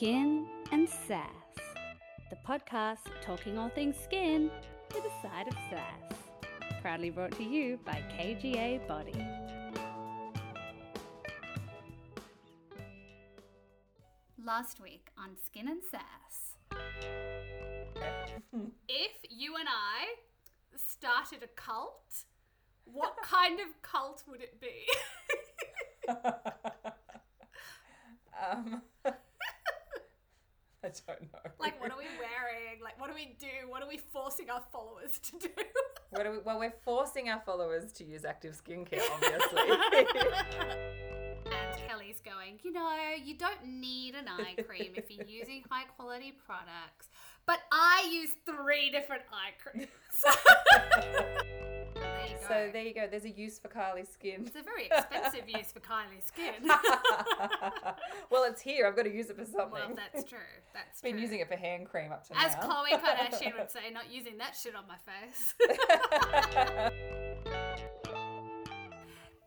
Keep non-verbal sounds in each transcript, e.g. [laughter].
Skin and Sass, the podcast talking all things skin with a side of sass. Proudly brought to you by KGA Body. Last week on Skin and Sass. if you and I started a cult, what [laughs] kind of cult would it be? [laughs] um, [laughs] I don't know. like, what are we wearing? Like, what do we do? What are we forcing our followers to do? [laughs] What are we, well, we're forcing our followers to use active skincare, obviously. [laughs] and Kelly's going, you know, you don't need an eye cream if you're using high quality products. But I use three different eye creams. There you go. so there you go. There's a use for Kylie's skin. it's a very [laughs] expensive use for Kylie's skin. [laughs] well, it's here. I've got to use it for something. well, that's true. That's Been using it for hand cream up to As now. As Khloe Kardashian would say, not using that shit on my face. [laughs]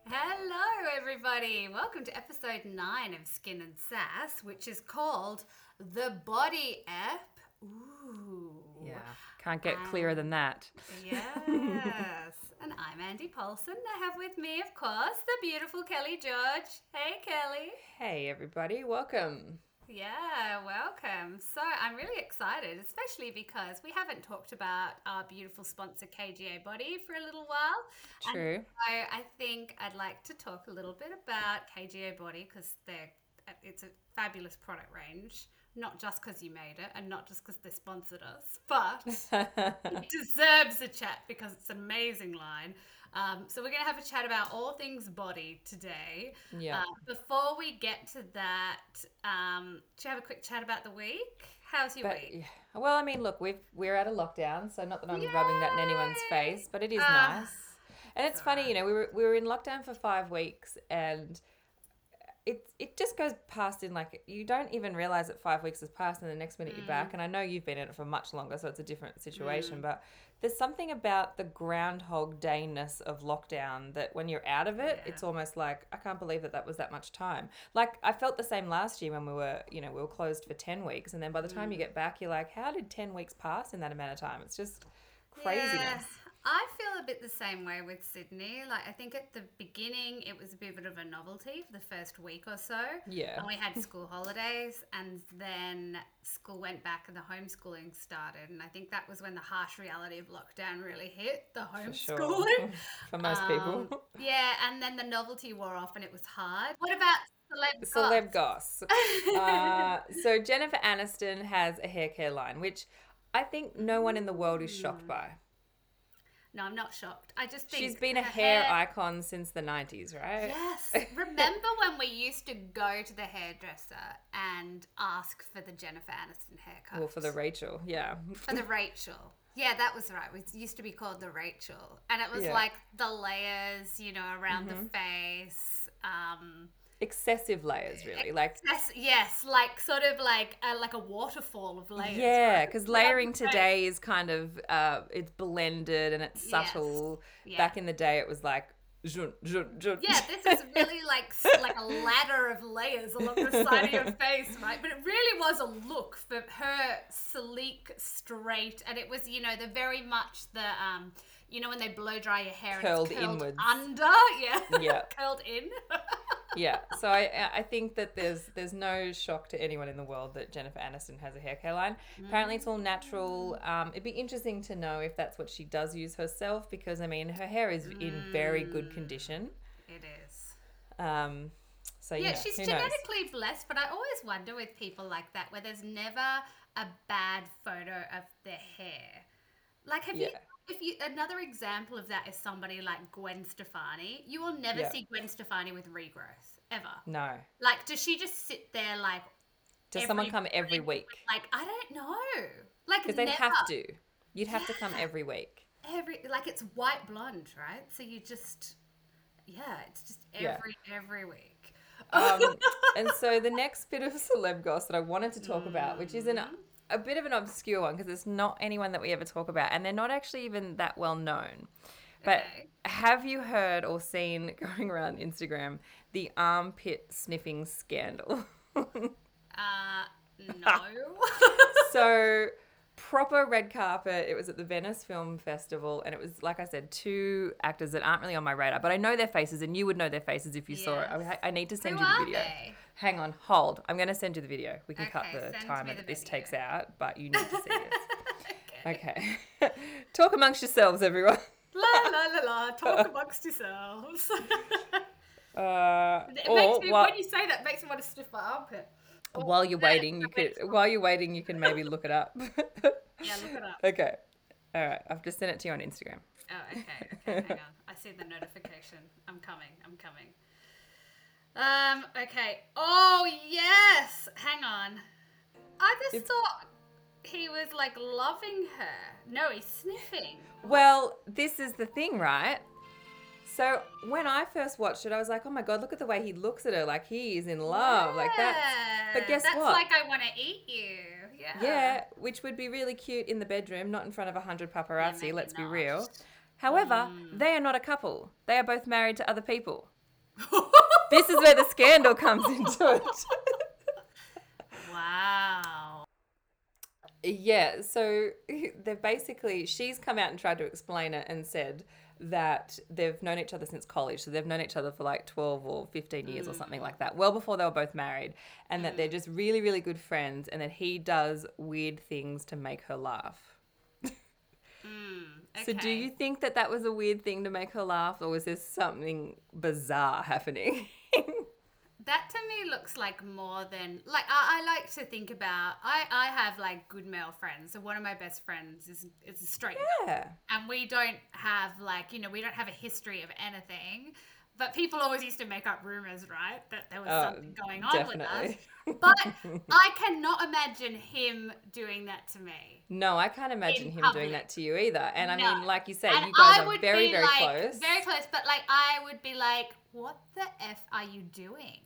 Hello, everybody. Welcome to episode nine of Skin and Sass, which is called The Body App. Ooh. yeah, can't get clearer um, than that. Yes. And I'm Andy Paulson. I have with me, of course, the beautiful Kelly George. Hey, Kelly. Hey, everybody, welcome. Yeah, welcome. So I'm really excited, especially because we haven't talked about our beautiful sponsor KGA Body for a little while. And True. so I think I'd like to talk a little bit about KGA Body because they're it's a fabulous product range. Not just because you made it, and not just because they sponsored us, [laughs] but [laughs] it deserves a chat because it's an amazing line. Um, so we're going to have a chat about all things body today. Yeah. Uh, before we get to that, um, should we have a quick chat about the week? How's your But week? yeah. well, I mean, look, we've we're out of lockdown, so not that I'm rubbing that in anyone's face, but it is Ah. nice. And it's funny, you know, we were we were in lockdown for five weeks, and it it just goes past in like you don't even realize that five weeks has passed, and the next minute you're Mm. back. And I know you've been in it for much longer, so it's a different situation. But there's something about the groundhog dayness of lockdown that when you're out of it, Yeah. it's almost like I can't believe that that was that much time. Like I felt the same last year when we were, you know, we were closed for ten weeks, and then by the time you Mm. get back, you're like, how did ten weeks pass in that amount of time? It's just craziness. Yeah, I feel a bit the same way with Sydney. Like, I think at the beginning it was a bit of a novelty for the first week or so. Yeah. And we had school holidays, and then school went back and the homeschooling started. And I think that was when the harsh reality of lockdown really hit the For sure. homeschooling. [laughs] For most Um, people. yeah, and then the novelty wore off and it was hard. What about celeb? Celeb goss? goss. [laughs] uh, so Jennifer Aniston has a hair care line, which I think no one in the world is shocked by. No, I'm not shocked. I just think She's been a her hair icon since the 90s, right? Yes. [laughs] Remember when we used to go to the hairdresser and ask for the Jennifer Aniston haircut? Well, for the Rachel, yeah. for the Rachel. Yeah, that was right. It used to be called the Rachel, and it was Yeah. like the layers, you know, around Mm-hmm. the face. Um, Excessive layers, really. Like, yes, yes, like sort of like a, like a waterfall of layers. yeah, right? because layering Right. today is kind of, uh, it's blended and it's Yes. subtle. Yeah. Back in the day, it was like. Yeah, this is really like like a ladder of layers along the side of your [laughs] face, right? But it really was a look for her sleek, straight, and it was you know the very much the um you know when they blow dry your hair Curled curled inwards. under, [laughs] yeah, Yeah. [laughs] curled in. [laughs] yeah so i i think that there's there's no shock to anyone in the world that jennifer aniston has a hair care line apparently it's all natural um it'd be interesting to know if that's what she does use herself because i mean her hair is in very good condition it is. um so Yeah, yeah, she's who knows? genetically blessed, but I always wonder with people like that where there's never a bad photo of their hair. Like, have you? Yeah. If you another example of that is somebody like Gwen Stefani, you will never Yeah. see Gwen Stefani with regrowth ever. no Like, does she just sit there like? does someone come every week Like, I don't know. Like, because they'd have to you'd have to come every week Every like it's white blonde, right? So you just, yeah, it's just Yeah. every every week. um, and so the [laughs] next bit of celeb goss that I wanted to talk about, which is an, a bit of an obscure one because it's not anyone that we ever talk about, and they're not actually even that well known. But Okay. have you heard or seen [laughs] going around Instagram the armpit sniffing scandal? [laughs] Uh, [laughs] No. so proper red carpet. It was at the Venice Film Festival, and it was like I said, two actors that aren't really on my radar, but I know their faces, and you would know their faces if you saw it. I, I need to send Who you the video. they? Hang on, hold. I'm going to send you the video. We can cut the send timer me that this takes out, but you need to see it. [laughs] okay. Okay. [laughs] Talk amongst yourselves, everyone. La la la la. Talk amongst yourselves. [laughs] Uh, it or makes me, while, when you say that, makes me want to sniff my armpit. Or- while you're waiting, you could makes while you're waiting, you can maybe look it up. [laughs] Yeah, look it up. okay. All right. I've just sent it to you on Instagram. Oh, okay. [laughs] Okay, hang on. I see the notification. I'm coming. I'm coming. Um, okay. Oh, yes. Hang on. I just It's- thought he was like loving her. No, he's sniffing. Well, this is the thing, right? So when I first watched it, I was like, "Oh my god, look at the way he looks at her! Like he is in love! Like that." but guess That's what? That's like I want to eat you. Yeah. yeah, which would be really cute in the bedroom, not in front of a hundred paparazzi. maybe let's be real. However, Mm. they are not a couple. They are both married to other people. [laughs] This is where the scandal comes into it. wow. Yeah, so [laughs] they've basically, she's come out and tried to explain it and said that they've known each other since college. So they've known each other for like 12 or 15 years or something like that, well before they were both married. And that they're just really, really good friends and that he does weird things to make her laugh. Mm, So do you think that that was a weird thing to make her laugh or was there something bizarre happening? [laughs] That to me looks like more than like I, I like to think about. I I have like good male friends. So one of my best friends is is a straight, yeah. and we don't have like you know we don't have a history of anything. But people always used to make up rumors, right? That there was Oh, something going on with us. definitely. But [laughs] I cannot imagine him doing that to me. No, I can't imagine him public. doing that to you either. And I No. mean, like you say, and you guys I are very, be very like, close. Very close, but like I would be like, what the f are you doing?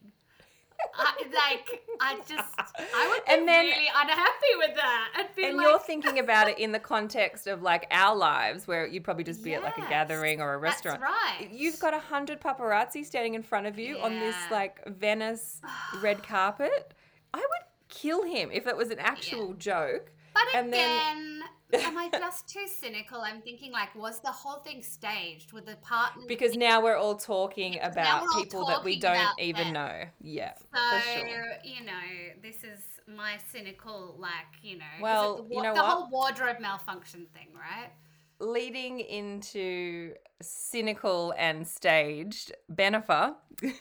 I, like I just I would be And then- really unhappy with that. I'd be and like, you're thinking about it in the context of like our lives, where you'd probably just be at like a gathering or a that's restaurant. right. You've got a hundred paparazzi standing in front of you on this like Venice red carpet. I would kill him if it was an [sighs] actual joke. But and then- again, am I just too cynical? I'm thinking like, was the whole thing staged? With the partner? Because now we're all talking now about all people that we don't even them. know. Yeah, So sure. you know, this is my cynical, like you know, Well, the, you know the what? whole wardrobe malfunction thing, right? Leading into cynical and staged, Bennifer. Yes.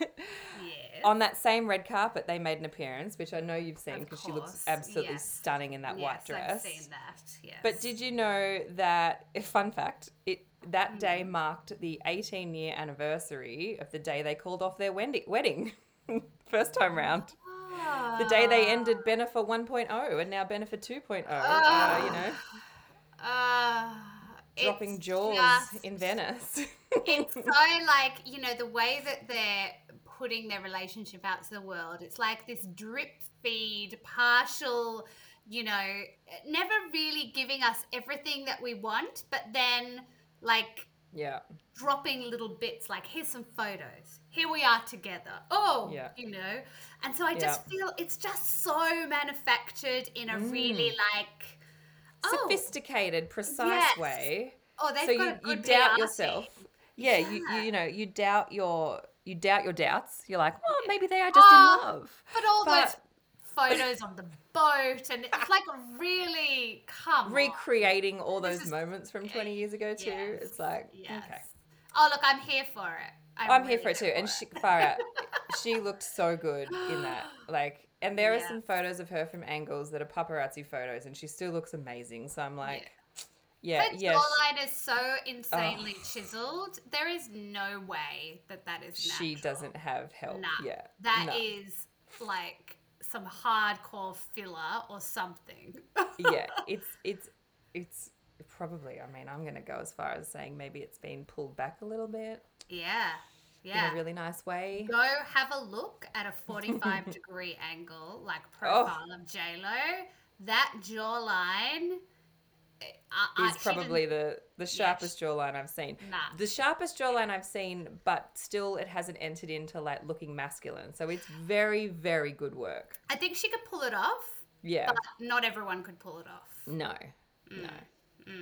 On that same red carpet, they made an appearance, which I know you've seen because she looks absolutely yes. stunning in that white dress. I've seen that. Yes. But did you know that? Fun fact: it that day Hmm. marked the 18 year anniversary of the day they called off their wedding. [laughs] First time round. The day they ended Bennifer 1.0 and now Bennifer 2.0. uh, you know, Uh, dropping it's jaws just- in Venice. it's so like you know the way that they're putting their relationship out to the world it's like this drip feed partial you know never really giving us everything that we want but then like yeah, dropping little bits like here's some photos here we are together oh Yeah. you know and so i just Yeah. feel it's just so manufactured in a really mm. like oh sophisticated, precise Yes. way. oh so you, you doubt yourself. Yeah, You, you you know you doubt your you doubt your doubts. You're like, well, maybe they are just Oh, in ah, love. But all But- those photos on the boat, and it's ah. like really come on. Recreating all those is- moments from 20 eh, years ago too. Yes, It's like, Yes. okay. Oh look, I'm here for it. I'm here really for it too. And she, far out, [laughs] she looked so good in that. Like, and there are some photos of her from angles that are paparazzi photos, and she still looks amazing. So I'm like, yeah, Her yeah, sh- jawline is so insanely chiseled. There is no way that that is she doesn't have help. Nah, Yeah, that is no. like some hardcore filler or something. yeah, [laughs] it's it's it's probably. I mean, I'm gonna go as far as saying maybe it's been pulled back a little bit yeah, Yeah. in a really nice way. Go have a look at a 45 [laughs] degree angle, like Oh. profile of J Lo. That jawline. I, I, Is she probably the the sharpest jawline I've seen. Nah. The sharpest jawline I've seen, but still it hasn't entered into like looking masculine. So it's very, very good work. I think she could pull it off. Yeah. but not everyone could pull it off. No. Mm. No.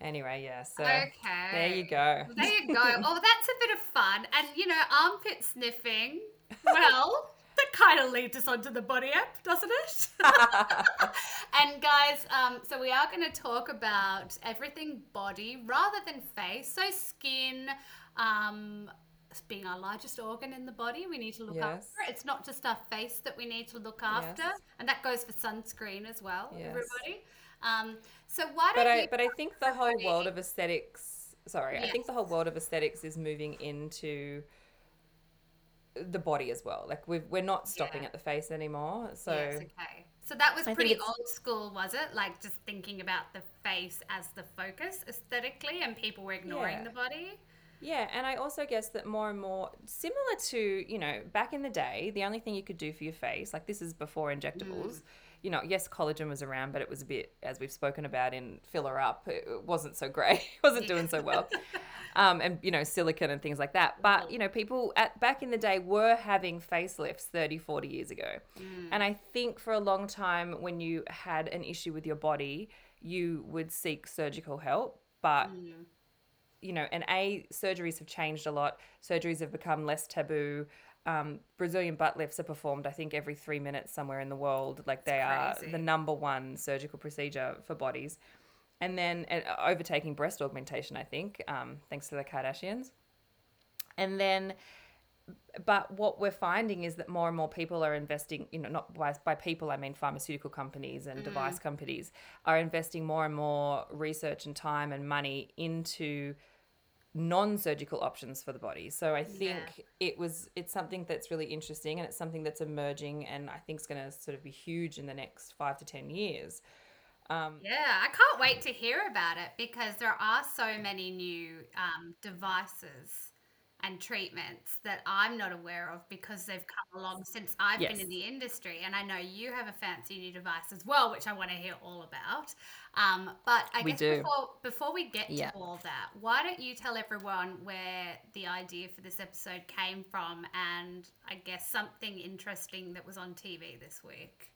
Anyway, yeah. So Okay. there you go. There you go. [laughs] Oh, that's a bit of fun. And you know, armpit sniffing. Well, [laughs] kind of leads us onto the body app, doesn't it? [laughs] and guys, um, so we are going to talk about everything body rather than face. So skin, um, being our largest organ in the body, we need to look Yes. after. It's not just our face that we need to look after, Yes. and that goes for sunscreen as well. Yes. Everybody. Um, so why but don't I you? but I think the whole world of aesthetics sorry, I think the whole world of aesthetics is moving into the body as well. Like we've we're not stopping Yeah. at the face anymore. So Yes, okay. So that was I pretty old school, was it? Like just thinking about the face as the focus aesthetically, and people were ignoring Yeah. the body. Yeah, and I also guess that more and more, similar to, you know, back in the day, the only thing you could do for your face, like this is before injectables, mm. You know, yes, collagen was around, but it was a bit, as we've spoken about in Filler Up, it wasn't so great, [laughs] it wasn't doing so well. [laughs] Um, and, you know, silicon and things like that. But, you know, people at back in the day were having facelifts 30, 40 years ago. And I think for a long time, when you had an issue with your body, you would seek surgical help. But you know, and A, surgeries have changed a lot. Surgeries have become less taboo. Um, Brazilian butt lifts are performed, I think, every three minutes somewhere in the world. Like they are the number one surgical procedure for bodies. And then uh, overtaking breast augmentation, I think, um, thanks to the Kardashians. And then, but what we're finding is that more and more people are investing, you know, not by, by people, I mean pharmaceutical companies and device companies are investing more and more research and time and money into non-surgical options for the body. So I think it was it's something that's really interesting and it's something that's emerging and I think is going to sort of be huge in the next 5 to 10 years. Um, Yeah, I can't wait to hear about it because there are so many new um, devices and treatments that I'm not aware of because they've come along since I've Yes. been in the industry. And I know you have a fancy new device as well, which I want to hear all about. Um, but I We guess do. before before we get Yeah. to all that, why don't you tell everyone where the idea for this episode came from and I guess something interesting that was on TV this week?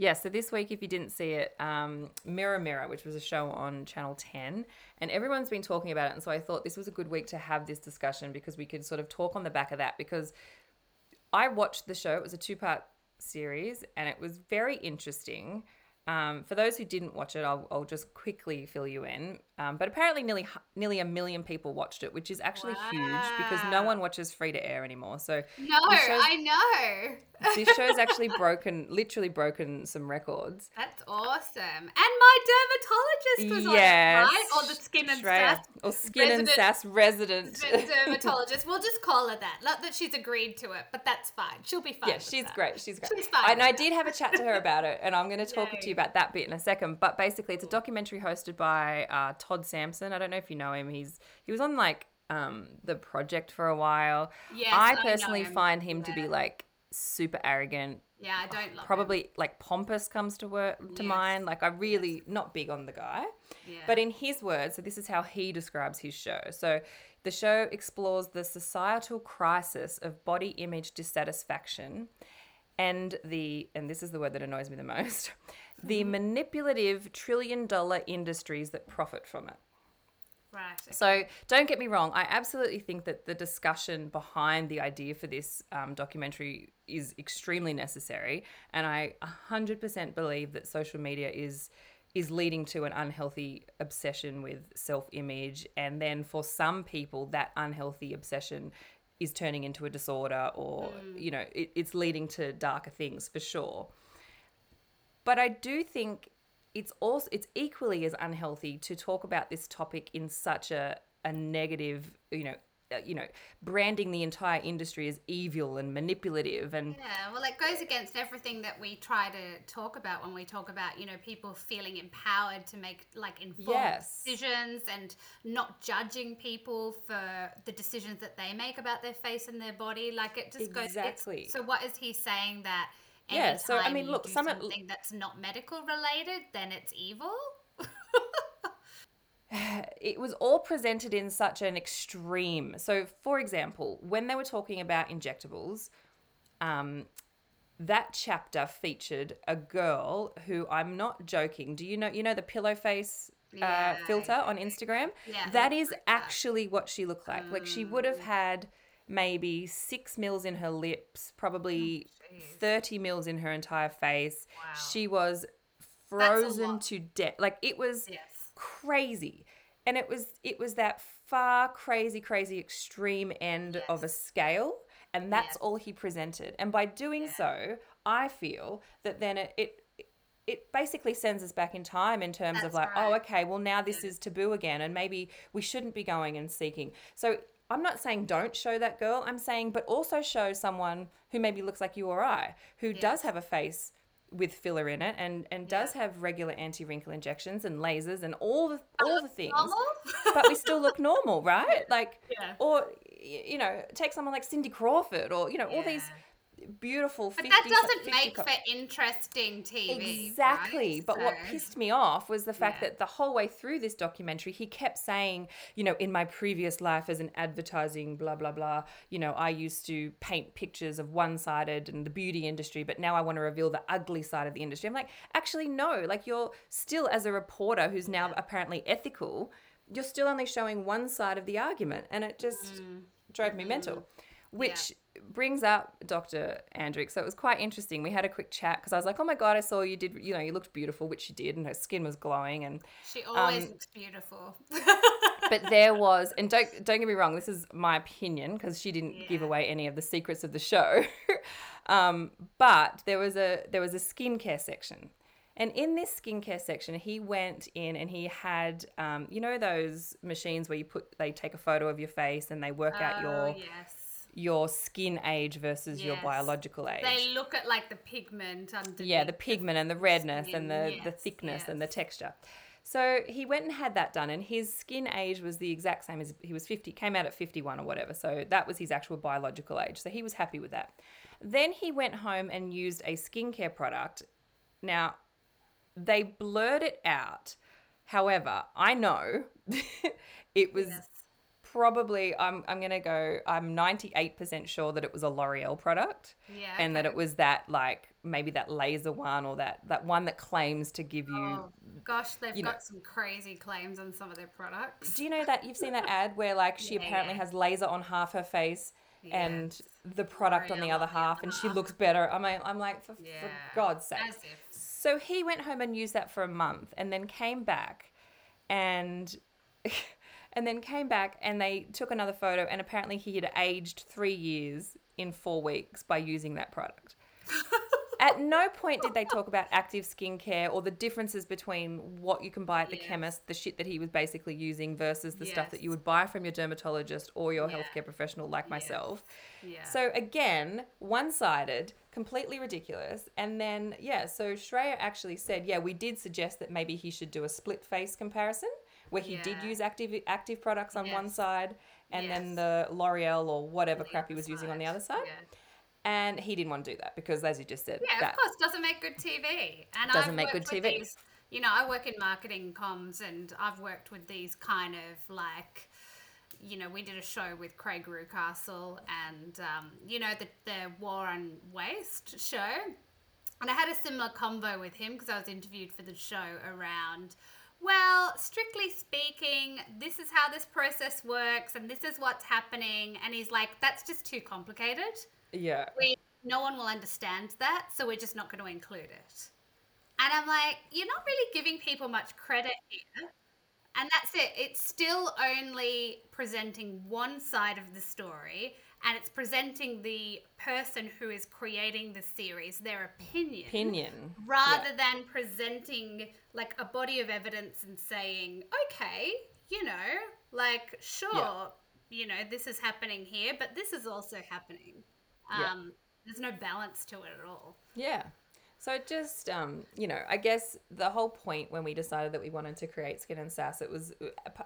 Yeah, so this week, if you didn't see it, um, Mirror Mirror, which was a show on Channel 10, and everyone's been talking about it. And so I thought this was a good week to have this discussion because we could sort of talk on the back of that. Because I watched the show, it was a two part series, and it was very interesting. Um, for those who didn't watch it, I'll, I'll just quickly fill you in. Um, but apparently, nearly nearly a million people watched it, which is actually huge because no one watches free to air anymore. So No, show's- I know. this show's actually [laughs] broken, literally broken some records. That's awesome. And my dermatologist was Yes. on it, right? Or the skin and Shreya. sass Or Skin and resident- Sass resident. [laughs] dermatologist. We'll just call her that. Not that she's agreed to it, but that's fine. She'll be fine. yeah, she's that. great. She's great. She's fine And I did have a chat to her about it, and I'm going to talk to you [laughs] about that bit in a second. But basically, it's a documentary hosted by uh, Todd Sampson. I don't know if you know him. He's he was on like um, the project for a while. Yes, I I personally him. find him to be like super arrogant. Yeah, I don't love Probably like pompous comes to work to Yes. mind. Like I really not big on the guy. Yeah. But in his words, so this is how he describes his show. So the show explores the societal crisis of body image dissatisfaction and the and this is the word that annoys me the most [laughs] the manipulative trillion dollar industries that profit from it right. so don't get me wrong i absolutely think that the discussion behind the idea for this um, documentary is extremely necessary and i 100% believe that social media is is leading to an unhealthy obsession with self-image and then for some people that unhealthy obsession is turning into a disorder or mm. you know it, it's leading to darker things for sure. But I do think it's also it's equally as unhealthy to talk about this topic in such a a negative, you know, Uh, you know, branding the entire industry as evil and manipulative and Yeah, well, it goes against everything that we try to talk about when we talk about, you know, people feeling empowered to make like informed Yes. decisions and not judging people for the decisions that they make about their face and their body. Like it just goes. Exactly. It's, so what is he saying that? Yeah, so, I mean, look, some- something that's not medical related, then it's evil. [sighs] it was all presented in such an extreme. So, for example, when they were talking about injectables, um, that chapter featured a girl who I'm not joking. Do you know you know the pillow face uh, Yeah, filter on Instagram? Yeah, that is actually what she looked like. Like she would Mm. have had maybe six mils in her lips, probably Oh, 30 mils in her entire face. Wow. She was frozen to death. Like it was Yes. Crazy. And it was it was that far crazy crazy extreme end of a scale and that's Yes. all he presented. And by doing Yeah. so, I feel that then it, it it basically sends us back in time in terms of That's like, oh, okay, well now this mm. is taboo again, and maybe we shouldn't be going and seeking. So I'm not saying don't show that girl. I'm saying, but also show someone who maybe looks like you or I, who does have a face with filler in it and and does have regular anti-wrinkle injections and lasers and all the all the things. [laughs] but we still look normal right? Like Yeah. or you know take someone like cindy crawford or you know all these beautiful But that doesn't 50 make for interesting TV. Exactly. right? But what pissed me off was the fact Yeah. that the whole way through this documentary, he kept saying, you know, in my previous life as an advertising, blah, blah, blah, you know, I used to paint pictures of one sided and the beauty industry, but now I want to reveal the ugly side of the industry. I'm like, actually, no. Like, you're still, as a reporter who's now apparently ethical, you're still only showing one side of the argument. And it just mm. drove me mental. Mm-hmm. Which brings up Dr. Andric. So it was quite interesting. We had a quick chat because I was like, oh my God, I saw you did, you know, you looked beautiful, which she did, and her skin was glowing. And She always Um, looks beautiful. [laughs] but there [laughs] was, and don't don't get me wrong, this is my opinion because she didn't give away any of the secrets of the show. [laughs] um, but there was a there was a skincare section. And in this skincare section, he went in and he had, um, you know, those machines where you put, they take a photo of your face and they work out Oh, your yes. Your skin age versus your biological age. They look at like the pigment underneath. yeah, the pigment and the redness skin, and the, the yes, thickness and the texture. So he went and had that done, and his skin age was the exact same as he was 50, came out at 51 or whatever. So that was his actual biological age. So he was happy with that. Then he went home and used a skincare product. Now, they blurred it out. However, I know [laughs] it was Yes. Probably I'm I'm gonna go. I'm 98% sure that it was a L'Oreal product, Yeah. and that it was that like maybe that laser one or that that one that claims to give you. Oh, gosh, they've you know- got some crazy claims on some of their products. Do you know that you've seen that ad where like she Yeah, apparently yeah. has laser on half her face and the product on the other half, and she looks better. I mean, I'm like, for, for God's sake. As if. So he went home and used that for a month and then came back and [laughs] and then came back and they took another photo and apparently he had aged 3 years in 4 weeks by using that product. [laughs] At no point did they talk about active skincare or the differences between what you can buy at the Yes. chemist, the shit that he was basically using versus the stuff that you would buy from your dermatologist or your Yeah. healthcare professional like Yes. myself. Yeah. So again, one-sided, completely ridiculous. And then yeah, so Shreya actually said, yeah, we did suggest that maybe he should do a split face comparison where he did use active active products on one side and then the L'Oreal or whatever crap he was using on the other side. Yeah. And he didn't want to do that because as you just said, Yeah, that of course, doesn't make good TV. And Doesn't I've make good TV. These, you know, I work in marketing comms, and I've worked with these kind of like, you know, we did a show with Craig Reucassel, and um, you know, the the War on Waste show, and I had a similar convo with him because I was interviewed for the show around. Well, strictly speaking, this is how this process works, and this is what's happening. And he's like, "That's just too complicated." yeah. we no one will understand that, so we're just not going to include it. And I'm like, you're not really giving people much credit here. And that's it. It's still only presenting one side of the story, and it's presenting the person who is creating the series, their opinion, Opinion. rather than presenting like a body of evidence and saying, okay, you know, like, sure, you know, this is happening here, but this is also happening. Yeah. Um, There's no balance to it at all. Yeah. So just, um, you know, I guess the whole point when we decided that we wanted to create Skin and Sass, it was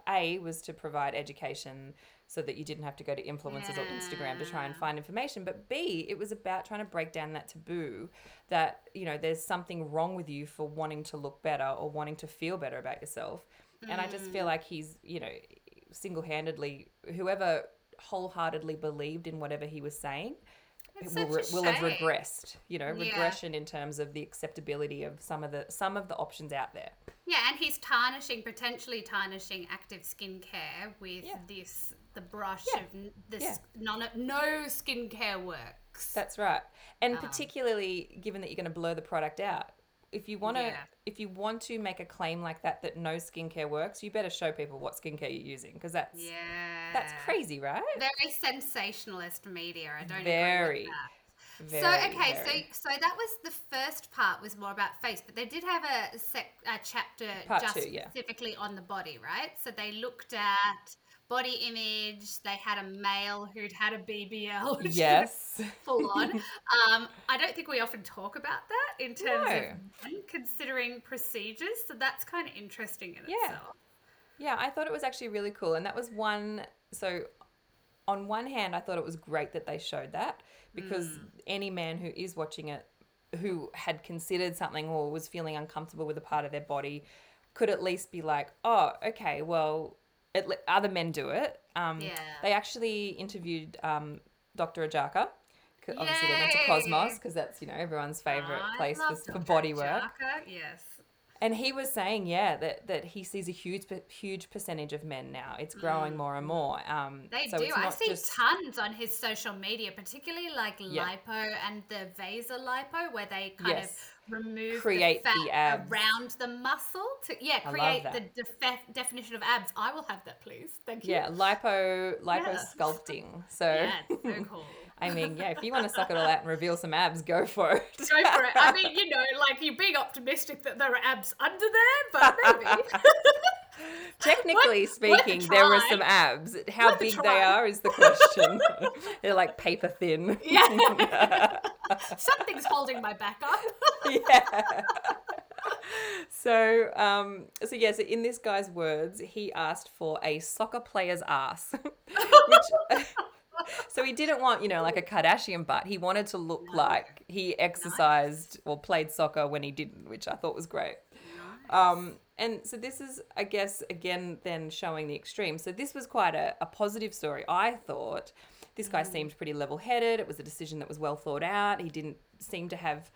a was to provide education so that you didn't have to go to influencers or Instagram to try and find information. But B, it was about trying to break down that taboo that you know there's something wrong with you for wanting to look better or wanting to feel better about yourself. And I just Mm. feel like he's, you know, single handedly whoever wholeheartedly believed in whatever he was saying will, a will have regressed. You know, Yeah. regression in terms of the acceptability of some of the some of the options out there. Yeah, and he's tarnishing, potentially tarnishing active skincare with Yeah. this the brush Yeah. of this Yeah. non no skincare works. That's right. And Um, particularly given that you're going to blur the product out. If you want to Yeah. if you want to make a claim like that that no skincare works, you better show people what skincare you're using because that's yeah, that's crazy, right? Very sensationalist media. I don't Very. agree with that. Very, so okay, very. so so that was the first part was more about face, but they did have a sec a chapter Part just two, yeah. specifically on the body, right? So they looked at body image. They had a male who'd had a BBL. [laughs] which yes. full on. [laughs] um, I don't think we often talk about that in terms No. of considering procedures. So that's kind of interesting in Yeah. itself. Yeah, I thought it was actually really cool. And that was one. So, on one hand, I thought it was great that they showed that because Mm. any man who is watching it who had considered something or was feeling uncomfortable with a part of their body could at least be like, oh, okay, well, it, other men do it. Um, Yeah. They actually interviewed um, Dr. Ajaka. Obviously, they went to Cosmos because that's you know everyone's favorite I place for, for body work. Jaka, Yes. And he was saying, yeah, that, that he sees a huge huge percentage of men now. It's growing more and more. Um, Mm. They so do. I see just, tons on his social media, particularly like Yeah. lipo and the Vaser lipo, where they kind Yes. of remove Create the the fat abs. around the muscle to yeah create the defe- definition of abs. I will have that, please. Thank you. yeah, lipo lipo Yeah. sculpting. [laughs] So Yeah, it's so [laughs] cool. I mean, yeah, if you want to suck it all out and [laughs] reveal some abs, go for it. Go for it. I mean, you know, like you're being optimistic that there are abs under there, but maybe. Technically a speaking, there were some abs. How big they are is the question. [laughs] They're like paper thin. yeah. [laughs] Something's holding my back up. [laughs] yeah. So, um, so yeah, so in this guy's words, he asked for a soccer player's ass, which. So he didn't want, you know, like a Kardashian butt. He wanted to look like he exercised or played soccer when he didn't, which I thought was great. Um, and so this is, I guess, again, then showing the extreme. So this was quite a, a positive story. I thought this guy seemed pretty level headed. It was a decision that was well thought out. He didn't seem to have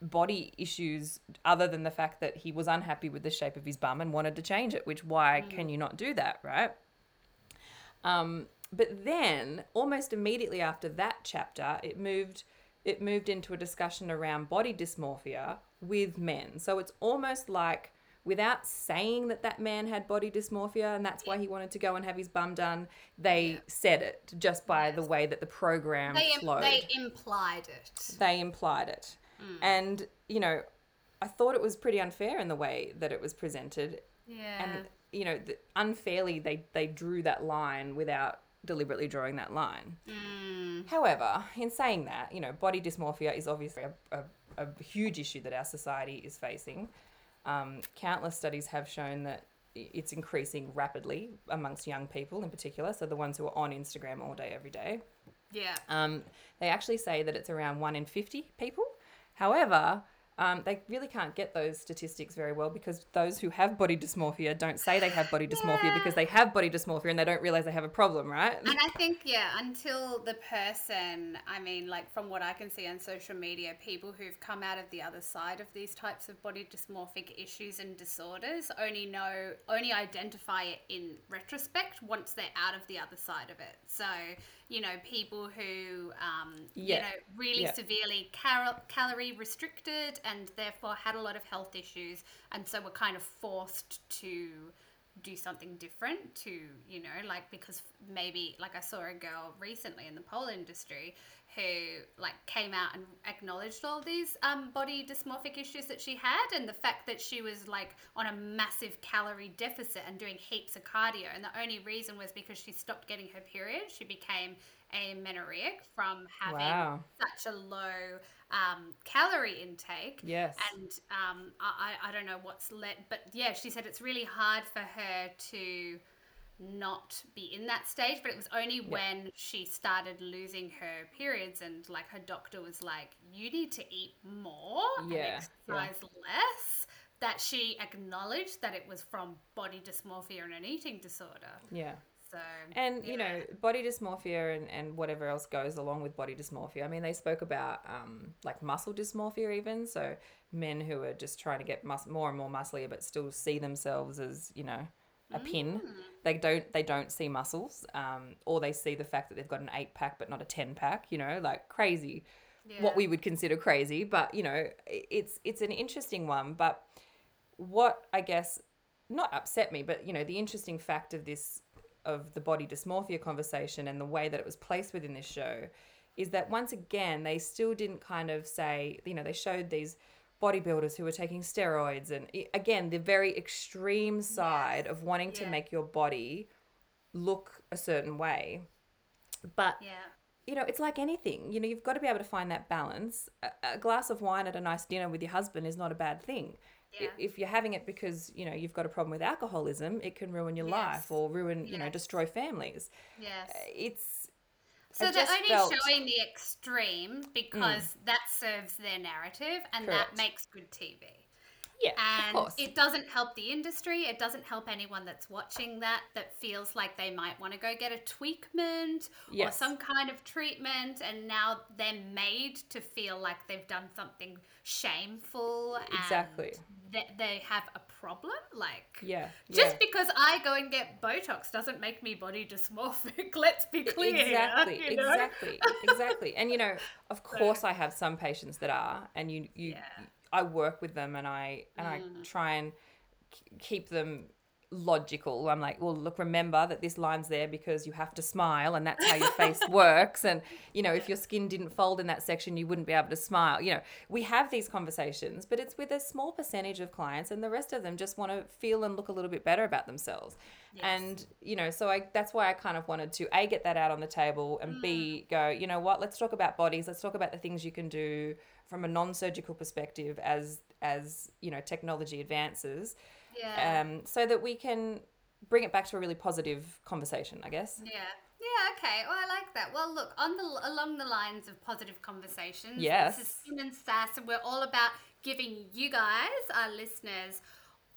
body issues other than the fact that he was unhappy with the shape of his bum and wanted to change it, which why can you not do that, right? Um, but then almost immediately after that chapter, it moved it moved into a discussion around body dysmorphia with men. So it's almost like without saying that that man had body dysmorphia and that's why he wanted to go and have his bum done, they said it just by the way that the program They, flowed they implied it. they implied it. And, you know, I thought it was pretty unfair in the way that it was presented. Yeah. And, you know, unfairly, they, they drew that line without deliberately drawing that line. Mm. However, in saying that, you know, body dysmorphia is obviously a, a, a huge issue that our society is facing. Um, countless studies have shown that it's increasing rapidly amongst young people in particular. So the ones who are on Instagram all day, every day. yeah. Um, they actually say that it's around 1 in 50 people. However, um, they really can't get those statistics very well because those who have body dysmorphia don't say they have body dysmorphia because they have body dysmorphia and they don't realize they have a problem, right? And I think, yeah, until the person, I mean, like from what I can see on social media, people who've come out of the other side of these types of body dysmorphic issues and disorders only know, only identify it in retrospect once they're out of the other side of it. So, you know, people who, um, you know, really Yeah. severely cal- calorie restricted and therefore had a lot of health issues and so were kind of forced to do something different to you know like because maybe like i saw a girl recently in the pole industry who like came out and acknowledged all these um, body dysmorphic issues that she had and the fact that she was like on a massive calorie deficit and doing heaps of cardio and the only reason was because she stopped getting her period she became amenorrheic from having Wow. such a low um, calorie intake Yes. and um, I, I don't know what's led, but yeah, she said it's really hard for her to not be in that stage. But it was only when she started losing her periods and like her doctor was like, "You need to eat more Yeah, yeah. and exercise less." That she acknowledged that it was from body dysmorphia and an eating disorder. yeah. So And you know, body dysmorphia and, and whatever else goes along with body dysmorphia. I mean, they spoke about um, like muscle dysmorphia, even so men who are just trying to get mus- more and more musclier, but still see themselves as you know a pin. Mm. They don't they don't see muscles, um, or they see the fact that they've got an eight pack but not a ten pack. You know, like crazy. What we would consider crazy, but you know, it's it's an interesting one. But what I guess not upset me, but you know, the interesting fact of this of the body dysmorphia conversation and the way that it was placed within this show is that once again they still didn't kind of say, you know, they showed these bodybuilders who were taking steroids and again the very extreme side of wanting to make your body look a certain way. But Yeah. you know, it's like anything. You know, you've got to be able to find that balance. A, a glass of wine at a nice dinner with your husband is not a bad thing. Yeah. If you're having it because, you know, you've got a problem with alcoholism, it can ruin your Yes. life or ruin, you know, destroy families. Yes. Uh, it's So I they're only felt- showing the extreme because mm. that serves their narrative and Correct. that makes good TV. Yeah, And of course. it doesn't help the industry. It doesn't help anyone that's watching that that feels like they might want to go get a tweakment or some kind of treatment. And now they're made to feel like they've done something shameful. Exactly. That they have a problem. Like, yeah, just yeah. because I go and get Botox doesn't make me body dysmorphic. [laughs] Let's be clear. exactly you know? exactly exactly and you know of [laughs] course i have some patients that are and you you Yeah. I work with them and i and i mm. try and keep them logical. I'm like well look remember that this line's there because you have to smile and that's how your face [laughs] works. And you know if your skin didn't fold in that section you wouldn't be able to smile. You know we have these conversations but it's with a small percentage of clients and the rest of them just want to feel and look a little bit better about themselves. And you know so i that's why i kind of wanted to a get that out on the table and b mm. go you know what let's talk about bodies let's talk about the things you can do from a non-surgical perspective as as you know technology advances Yeah. um, so that we can bring it back to a really positive conversation i guess Yeah. Yeah, okay. Well, I like that. Well, look, on the along the lines of positive conversations, Yes. this is Skin and Sass, and we're all about giving you guys, our listeners,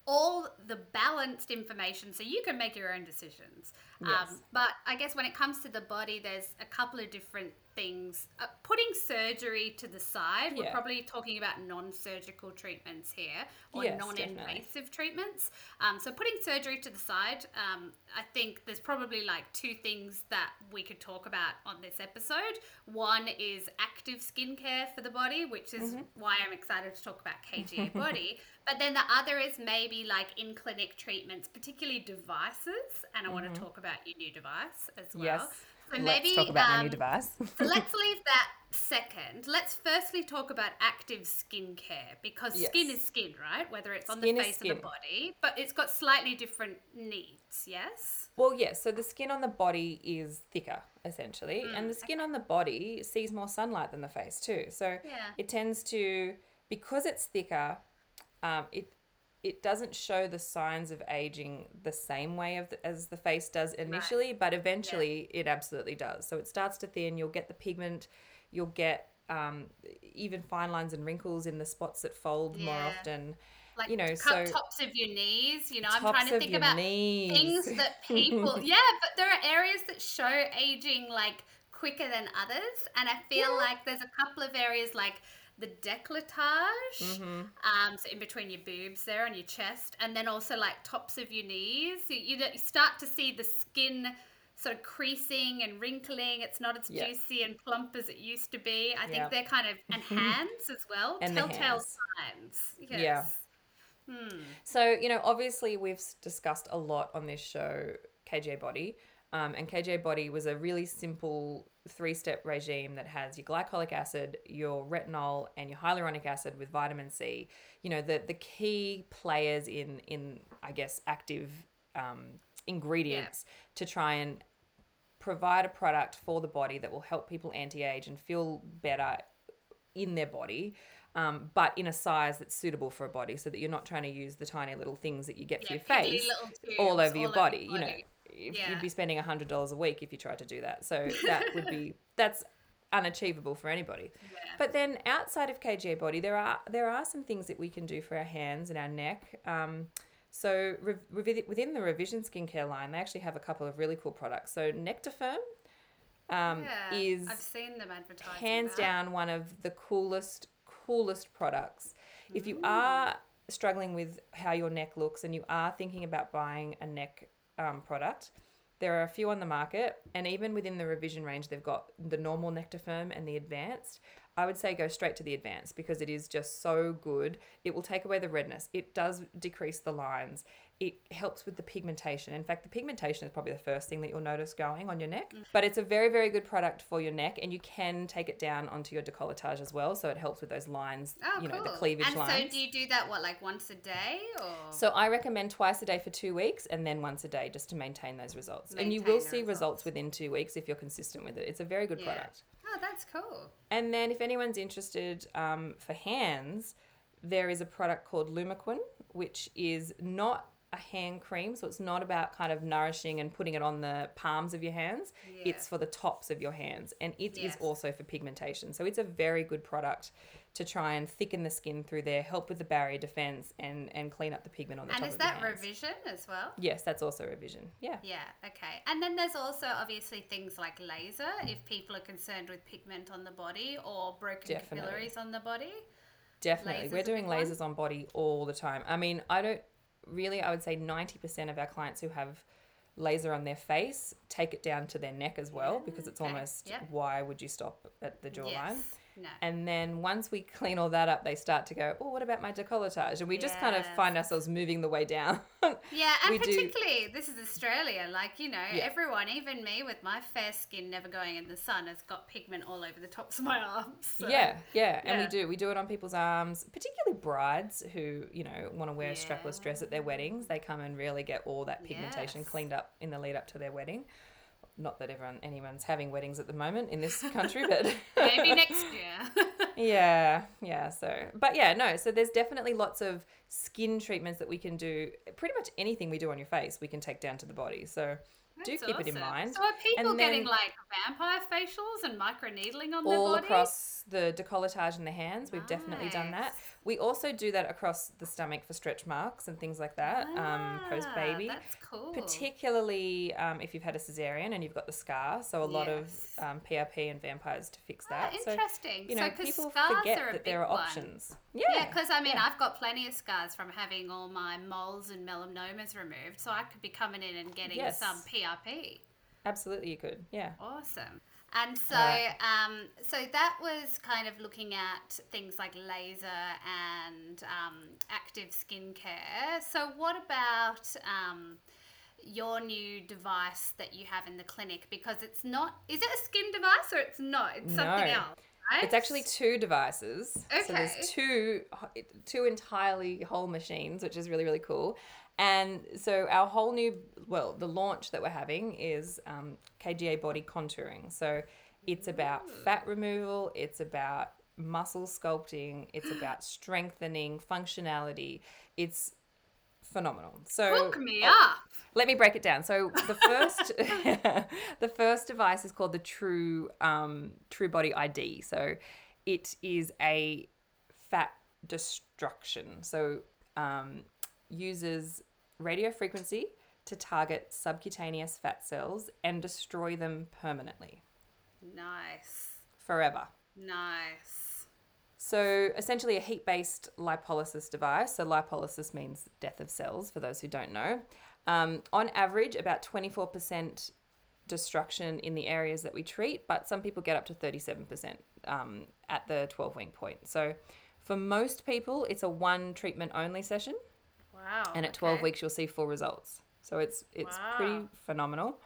all the balanced information so you can make your own decisions. Yes. Um, but I guess when it comes to the body, there's a couple of different things. Uh, putting surgery to the side, we're probably talking about non-surgical treatments here, or Yes, non-invasive definitely. invasive treatments. Um, so putting surgery to the side, um, I think there's probably like two things that we could talk about on this episode. One is active skincare for the body, which is Mm-hmm. why I'm excited to talk about KGA [laughs] body. But then the other is maybe like in clinic treatments, particularly devices. And I want to talk about your new device as well. Mm-hmm. yes So let's maybe talk about my new um, device [laughs] so let's leave that second. Let's firstly talk about active skincare because skin is skin, right? Whether it's on Skin the face skin. the body, but it's got slightly different needs, yes? Well, yes. So the skin on the body is thicker, essentially, and Mm, the skin on the body sees more sunlight than the face too. So Yeah. it tends to, because it's thicker, um, it it doesn't show the signs of aging the same way of the, as the face does initially, but eventually it absolutely does. So it starts to thin. You'll get the pigment. You'll get um, even fine lines and wrinkles in the spots that fold more often. Like You know, cut so- tops of your knees, you know, I'm trying to think about knees. things that [laughs] people Yeah, but there are areas that show aging like quicker than others. And I feel like there's a couple of areas like the decolletage, Mm-hmm. um, so in between your boobs there on your chest, and then also like tops of your knees. You, you, you start to see the skin sort of creasing and wrinkling. It's not as Yeah. juicy and plump as it used to be. I think they're kind of and [laughs] hands as well. And telltale signs. Yes. Yeah. Hmm. So, you know, obviously we've discussed a lot on this show KGA Body. Um, and KGA Body was a really simple three step regime that has your glycolic acid, your retinol, and your hyaluronic acid with vitamin C. You know, the, the key players in, in, I guess, active um, ingredients to try and provide a product for the body that will help people anti age and feel better in their body, um, but in a size that's suitable for a body, so that you're not trying to use the tiny little things that you get for your face little all tubes over your body. You know, Yeah. you'd be spending a hundred dollars a week if you tried to do that. So that would be [laughs] that's unachievable for anybody. Yeah. But then outside of KGA body, there are there are some things that we can do for our hands and our neck. Um, So re- revi- within the Revision skincare line, they actually have a couple of really cool products. So Nectifirm um, Yeah, is I've seen them advertising. hands that. down one of the coolest coolest products if you are struggling with how your neck looks and you are thinking about buying a neck um, product. There are a few on the market and even within the revision range they've got the normal Nectifirm and the advanced. I would say go straight to the advanced because it is just so good. It will take away the redness. It does decrease the lines it helps with the pigmentation. In fact, the pigmentation is probably the first thing that you'll notice going on your neck. But it's a very, very good product for your neck, and you can take it down onto your decolletage as well. So it helps with those lines, Oh, you know, cool. the cleavage and lines. so, do you do that what, like once a day, or? So I recommend twice a day for two weeks and then once a day just to maintain those results. and you will see results. results. within two weeks if you're consistent with it. It's a very good Yeah. product. oh, that's cool. And then if anyone's interested um, for hands, there is a product called Lumiquin, which is not a hand cream. So it's not about kind of nourishing and putting it on the palms of your hands. Yeah. It's for the tops of your hands. And it is Yes. also for pigmentation. So it's a very good product to try and thicken the skin through there, help with the barrier defense, and, and clean up the pigment on the And top is of your that revision as well? Yes, that's also revision. Yeah. Yeah, okay. And then there's also obviously things like laser if people are concerned with pigment on the body or broken Definitely. capillaries on the body. Definitely. Lasers We're doing lasers on body all the time. I mean, I don't really, I would say 90% of our clients who have laser on their face take it down to their neck as well because it's okay. almost Yep. why would you stop at the jawline? Yes. No. And then once we clean all that up, they start to go, oh, what about my decolletage? And we just kind of find ourselves moving the way down. [laughs] Yeah, and We do- particularly this is Australia. Like you know, Yeah. everyone, even me with my fair skin, never going in the sun, has got pigment all over the tops of my [laughs] arms. so- Yeah, yeah, and we do. We do it on people's arms, particularly brides who, you know, want to wear a strapless dress at their weddings. They come and really get all that pigmentation Yes. cleaned up in the lead up to their wedding. Not that everyone anyone's having weddings at the moment in this country, but [laughs] Maybe next year. [laughs] yeah, yeah. So, but yeah, no. So there's definitely lots of skin treatments that we can do. Pretty much anything we do on your face, we can take down to the body. So do That's keep it in mind. So are people getting like vampire facials and microneedling on all their body? across the decolletage and the hands. We've definitely done that. We also do that across the stomach for stretch marks and things like that um, post baby. Cool. Particularly um, if you've had a cesarean and you've got the scar, so a lot Yes. of um, PRP and vampires to fix Ah, that. so interesting. you know, so, people scars forget are a that there are one. options. Yeah, Yeah, because I mean, yeah. I've got plenty of scars from having all my moles and melanomas removed, so I could be coming in and getting Yes. some PRP. absolutely you could. Yeah. Awesome. And so, um, so that was kind of looking at things like laser and um, active skincare. So, what about um, your new device that you have in the clinic? Because it's not, is it a skin device or it's not? It's something No. else, right? It's actually two devices. okay. So there's two two entirely whole machines, which is really really cool. And so our whole new well, the launch that we're having is um, KGA body contouring. So it's about fat removal. It's about muscle sculpting. It's about strengthening functionality. It's phenomenal. So Hook me up. let me break it down. So the [laughs] first, [laughs] the first device is called the True um, True Body ID. So it is a fat destruction. So um, uses radio frequency to target subcutaneous fat cells and destroy them permanently, Nice. forever. Nice. So essentially, a heat based lipolysis device. So, lipolysis means death of cells, for those who don't know. Um, on average, about 24% destruction in the areas that we treat, but some people get up to 37% um, at the 12 week point. So, for most people, it's a one treatment only session, Wow. and at 12 okay. weeks, you'll see full results. So, it's, it's Wow. pretty phenomenal.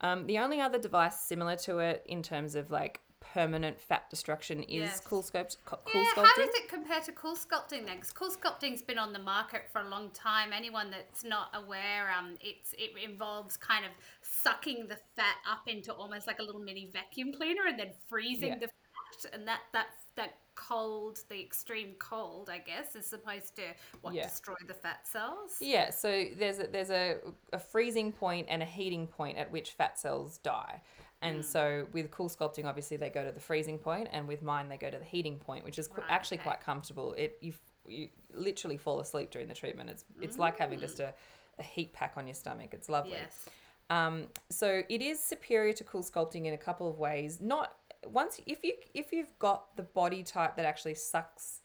Um, the only other device similar to it in terms of like permanent fat destruction is Yes. cool sculpt cool Yeah, sculpting how does it compare to cool sculpting then? Because cool sculpting's been on the market for a long time. Anyone that's not aware, um, it's it involves kind of sucking the fat up into almost like a little mini vacuum cleaner and then freezing Yeah. the fat, and that that that cold, the extreme cold, I guess, is supposed to what Yeah. destroy the fat cells. Yeah, so there's a, there's a, a freezing point and a heating point at which fat cells die. And Mm. so with cool sculpting, obviously they go to the freezing point, and with mine they go to the heating point, which is qu- Right, actually okay. quite comfortable. It you you literally fall asleep during the treatment. It's it's like having just a, a heat pack on your stomach. It's lovely. Yes. Um, so it is superior to cool sculpting in a couple of ways. Not once if you if you've got the body type that actually sucks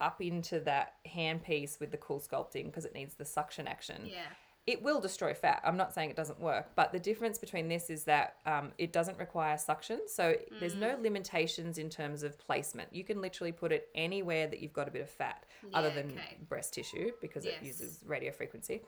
up into that handpiece with the cool sculpting because it needs the suction action. Yeah. It will destroy fat. I'm not saying it doesn't work, but the difference between this is that um, it doesn't require suction. So there's Mm. no limitations in terms of placement. You can literally put it anywhere that you've got a bit of fat, other than okay. breast tissue because Yes. it uses radio frequency.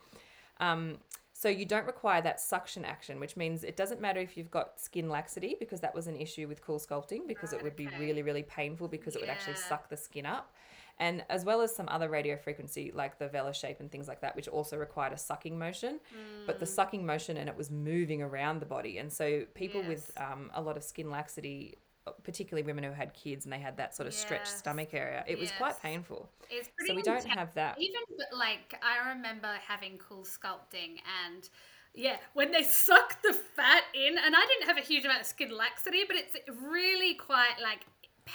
Um, so you don't require that suction action, which means it doesn't matter if you've got skin laxity because that was an issue with cool sculpting because it Right, would be okay. really really painful because it would actually suck the skin up. And as well as some other radio frequency like the Vela shape and things like that, which also required a sucking motion, but the Mm. sucking motion and it was moving around the body. And so people with um, a lot of skin laxity, particularly women who had kids and they had that sort of stretched stomach area, it was quite painful. It's pretty So we don't have that. Even like I remember having cool sculpting and yeah, when they suck the fat in, and I didn't have a huge amount of skin laxity, but it's really quite like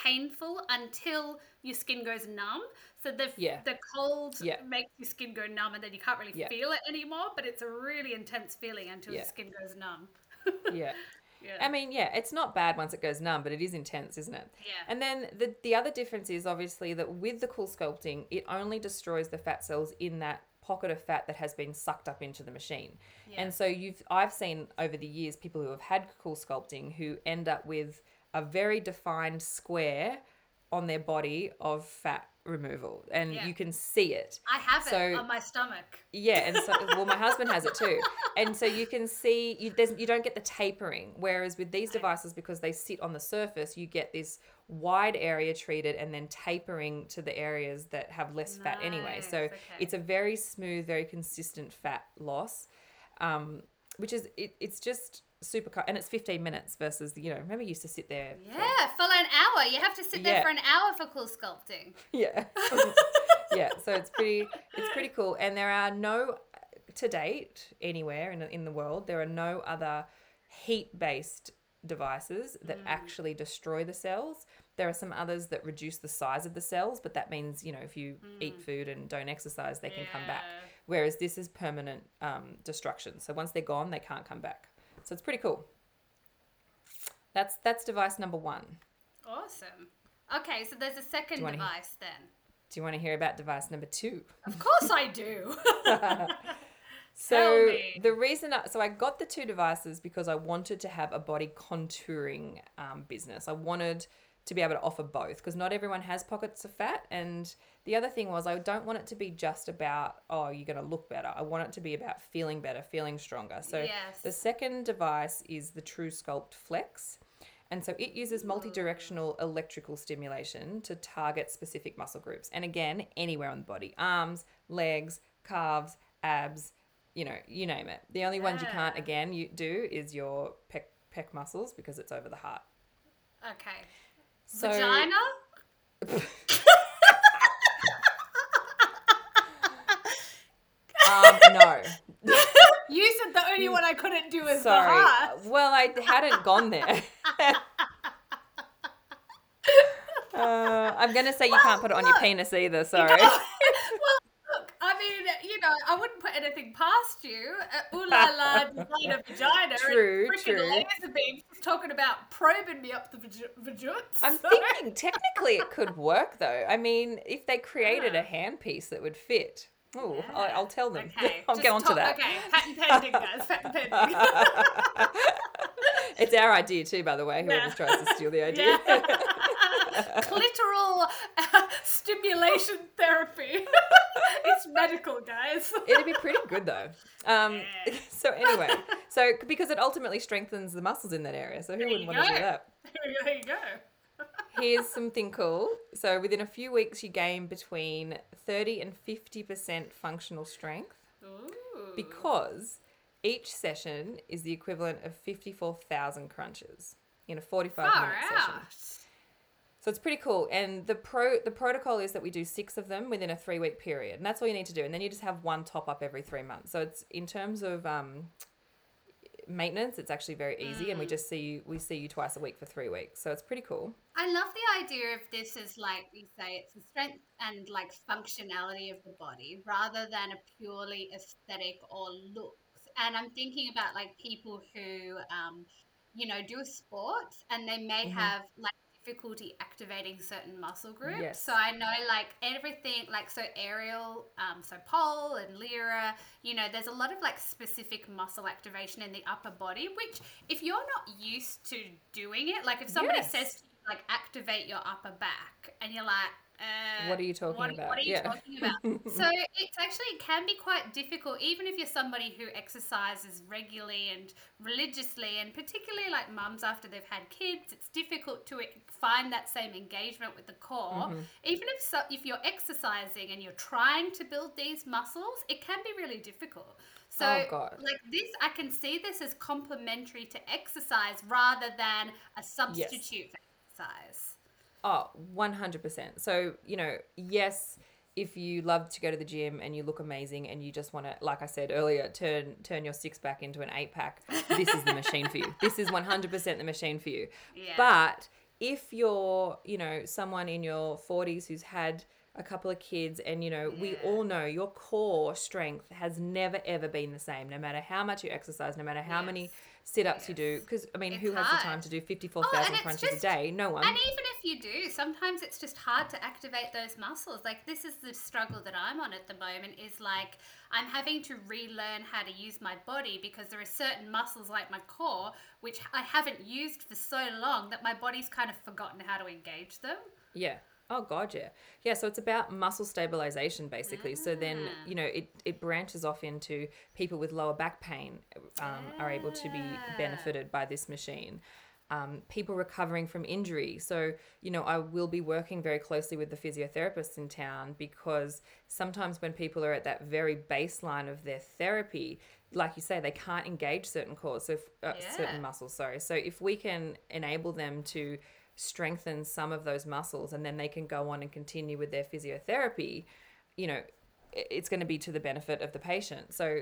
painful until your skin goes numb. So the Yeah. the cold Yeah. makes your skin go numb, and then you can't really Yeah. feel it anymore. But it's a really intense feeling until your skin goes numb. [laughs] Yeah. Yeah. I mean, yeah, it's not bad once it goes numb, but it is intense, isn't it? Yeah. And then the the other difference is obviously that with the cool sculpting, it only destroys the fat cells in that pocket of fat that has been sucked up into the machine. Yeah. And so you've I've seen over the years people who have had cool sculpting who end up with a very defined square on their body of fat removal and Yeah. you can see it. I have it so- on my stomach. Yeah, and so well, my husband has it too, and so you can see you there's, you don't get the tapering. Whereas with these devices, because they sit on the surface, you get this wide area treated and then tapering to the areas that have less fat anyway. So okay. it's a very smooth, very consistent fat loss, um, which is it, it's just super cut, and it's 15 minutes versus you know remember you used to sit there. Yeah, for an hour. You have to sit there Yeah. for an hour for cool sculpting. [laughs] yeah [laughs] yeah so it's pretty it's pretty cool and there are no to date anywhere in, in the world there are no other heat based devices that actually destroy the cells there are some others that reduce the size of the cells but that means you know if you eat food and don't exercise they can come back whereas this is permanent um, destruction so once they're gone they can't come back so it's pretty cool that's that's device number one Awesome. Okay, so there's a second wanna hear- device then. do you want to hear about device number two Of course I do. [laughs] [laughs] So the reason, I, so I got the two devices because I wanted to have a body contouring um, business. I wanted to be able to offer both because not everyone has pockets of fat. And the other thing was I don't want it to be just about oh you're going to look better. I want it to be about feeling better, feeling stronger. So Yes. the second device is the True Sculpt Flex. And so it uses multi-directional electrical stimulation to target specific muscle groups. And again, anywhere on the body. Arms, legs, calves, abs, you know, you name it. The only ones you can't again you do is your pec pec muscles because it's over the heart. okay. So Vagina? [laughs] [laughs] um no. [laughs] You said the only one I couldn't do is the Sorry. heart. Well, I hadn't gone there. [laughs] Uh, I'm gonna say you can't put it on your penis either. Sorry. [laughs] well, look, I mean, you know, I wouldn't put anything past you. Uh, ooh la la, designer vagina. True, and true. laser beams talking about probing me up the vag- vajuts. I'm so- thinking technically it could work though. I mean, if they created a handpiece that would fit. Oh, I'll, I'll tell them. Okay, [laughs] I'll just get on to that. Okay, patent pending, guys. Patent pending. [laughs] It's our idea too, by the way. Whoever Yeah. tries to steal the [laughs] idea. Clitoral uh, stimulation therapy. it's medical, guys. It'd be pretty good though. Um, Yeah. so anyway, so because it ultimately strengthens the muscles in that area, so who There wouldn't want to do go. that? there you go. Here's something cool. So within a few weeks, you gain between 30 and 50% functional strength Ooh. because each session is the equivalent of 54,000 crunches in a 45 Far minute session. out. So it's pretty cool. And the pro the protocol is that we do six of them within a three week period, and that's all you need to do. And then you just have one top up every three months. So it's in terms of um, maintenance. It's actually very easy, and we just see you, we see you twice a week for three weeks. So it's pretty cool. I love the idea of this as like you say, it's the strength and like functionality of the body rather than a purely aesthetic or looks. And I'm thinking about like people who, um, you know, do a sport and they may Mhm. have like difficulty activating certain muscle groups. Yes. So I know like everything, like so aerial, um, so pole and lyra, you know, there's a lot of like specific muscle activation in the upper body, which if you're not used to doing it, like if somebody Yes. says to you, like activate your upper back, and you're like, uh, What are you talking what, about? What are you Yeah. talking about? [laughs] so it's actually it can be quite difficult, even if you're somebody who exercises regularly and religiously, and particularly like mums after they've had kids. It's difficult to find that same engagement with the core. Mm-hmm. Even if so, if you're exercising and you're trying to build these muscles, it can be really difficult. So, Oh, like this, I can see this as complementary to exercise rather than a substitute for exercise. Oh, 100%. So, you know, yes, if you love to go to the gym and you look amazing and you just want to, like I said earlier, turn turn your six pack into an eight pack, this is the [laughs] machine for you. This is 100% the machine for you. Yeah. But if you're, you know, someone in your 40s who's had a couple of kids and you know we all know your core strength has never ever been the same no matter how much you exercise no matter how many Yes. sit-ups you do because i mean It's who has the time to do Oh, 54,000 and it's crunches a day no one And even if you do, sometimes it's just hard to activate those muscles. Like this is the struggle that I'm on at the moment is like I'm having to relearn how to use my body because there are certain muscles like my core which I haven't used for so long that my body's kind of forgotten how to engage them. Yeah. Oh god, yeah. Yeah, so it's about muscle stabilization basically. So then, Ah. you know, it, it branches off into people with lower back pain um, are able to be benefited by this machine. Um, people recovering from injury. So, you know, I will be working very closely with the physiotherapists in town because sometimes when people are at that very baseline of their therapy, like you say, they can't engage certain cores, so if, uh, Yeah. certain muscles. Sorry. So if we can enable them to strengthen some of those muscles and then they can go on and continue with their physiotherapy, you know, it's going to be to the benefit of the patient. So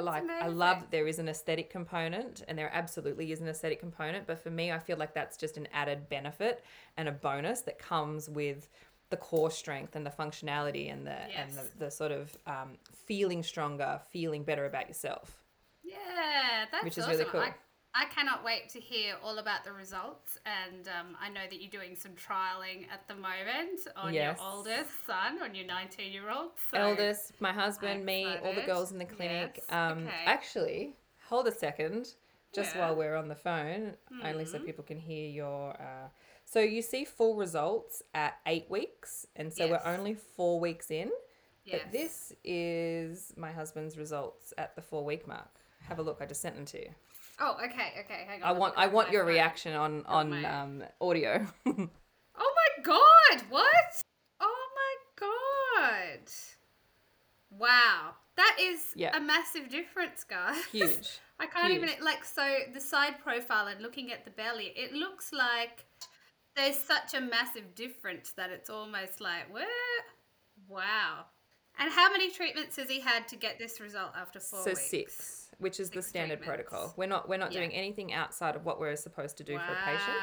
like I love that there is an aesthetic component and there absolutely is an aesthetic component, but for me I feel like that's just an added benefit and a bonus that comes with the core strength and the functionality and the and the, the sort of um, feeling stronger, feeling better about yourself. Yeah, that's Which is awesome. really cool. I, I cannot wait to hear all about the results. And um, I know that you're doing some trialing at the moment on Yes. your oldest son, on your 19 year old. So Eldest, my husband, me, all the girls in the clinic. Yes, Um, okay. Actually, hold a second, just Yeah. while we're on the phone, only so Mhm. people can hear your. Uh... So you see full results at eight weeks, and so Yes. we're only four weeks in. But this is my husband's results at the four week mark. Have a look. I just sent them to you. Oh, okay, okay. Hang on. I want I want your phone. reaction on on my- um, audio. [laughs] Oh my god! What? Oh my god! Wow, that is Yeah. a massive difference, guys. Huge. [laughs] I can't Huge. even like so the side profile and looking at the belly, it looks like there's such a massive difference that it's almost like what? Wow. And how many treatments has he had to get this result after four so weeks? six, which is the standard treatments. protocol. We're not we're not Yeah. doing anything outside of what we're supposed to do wow. for a patient.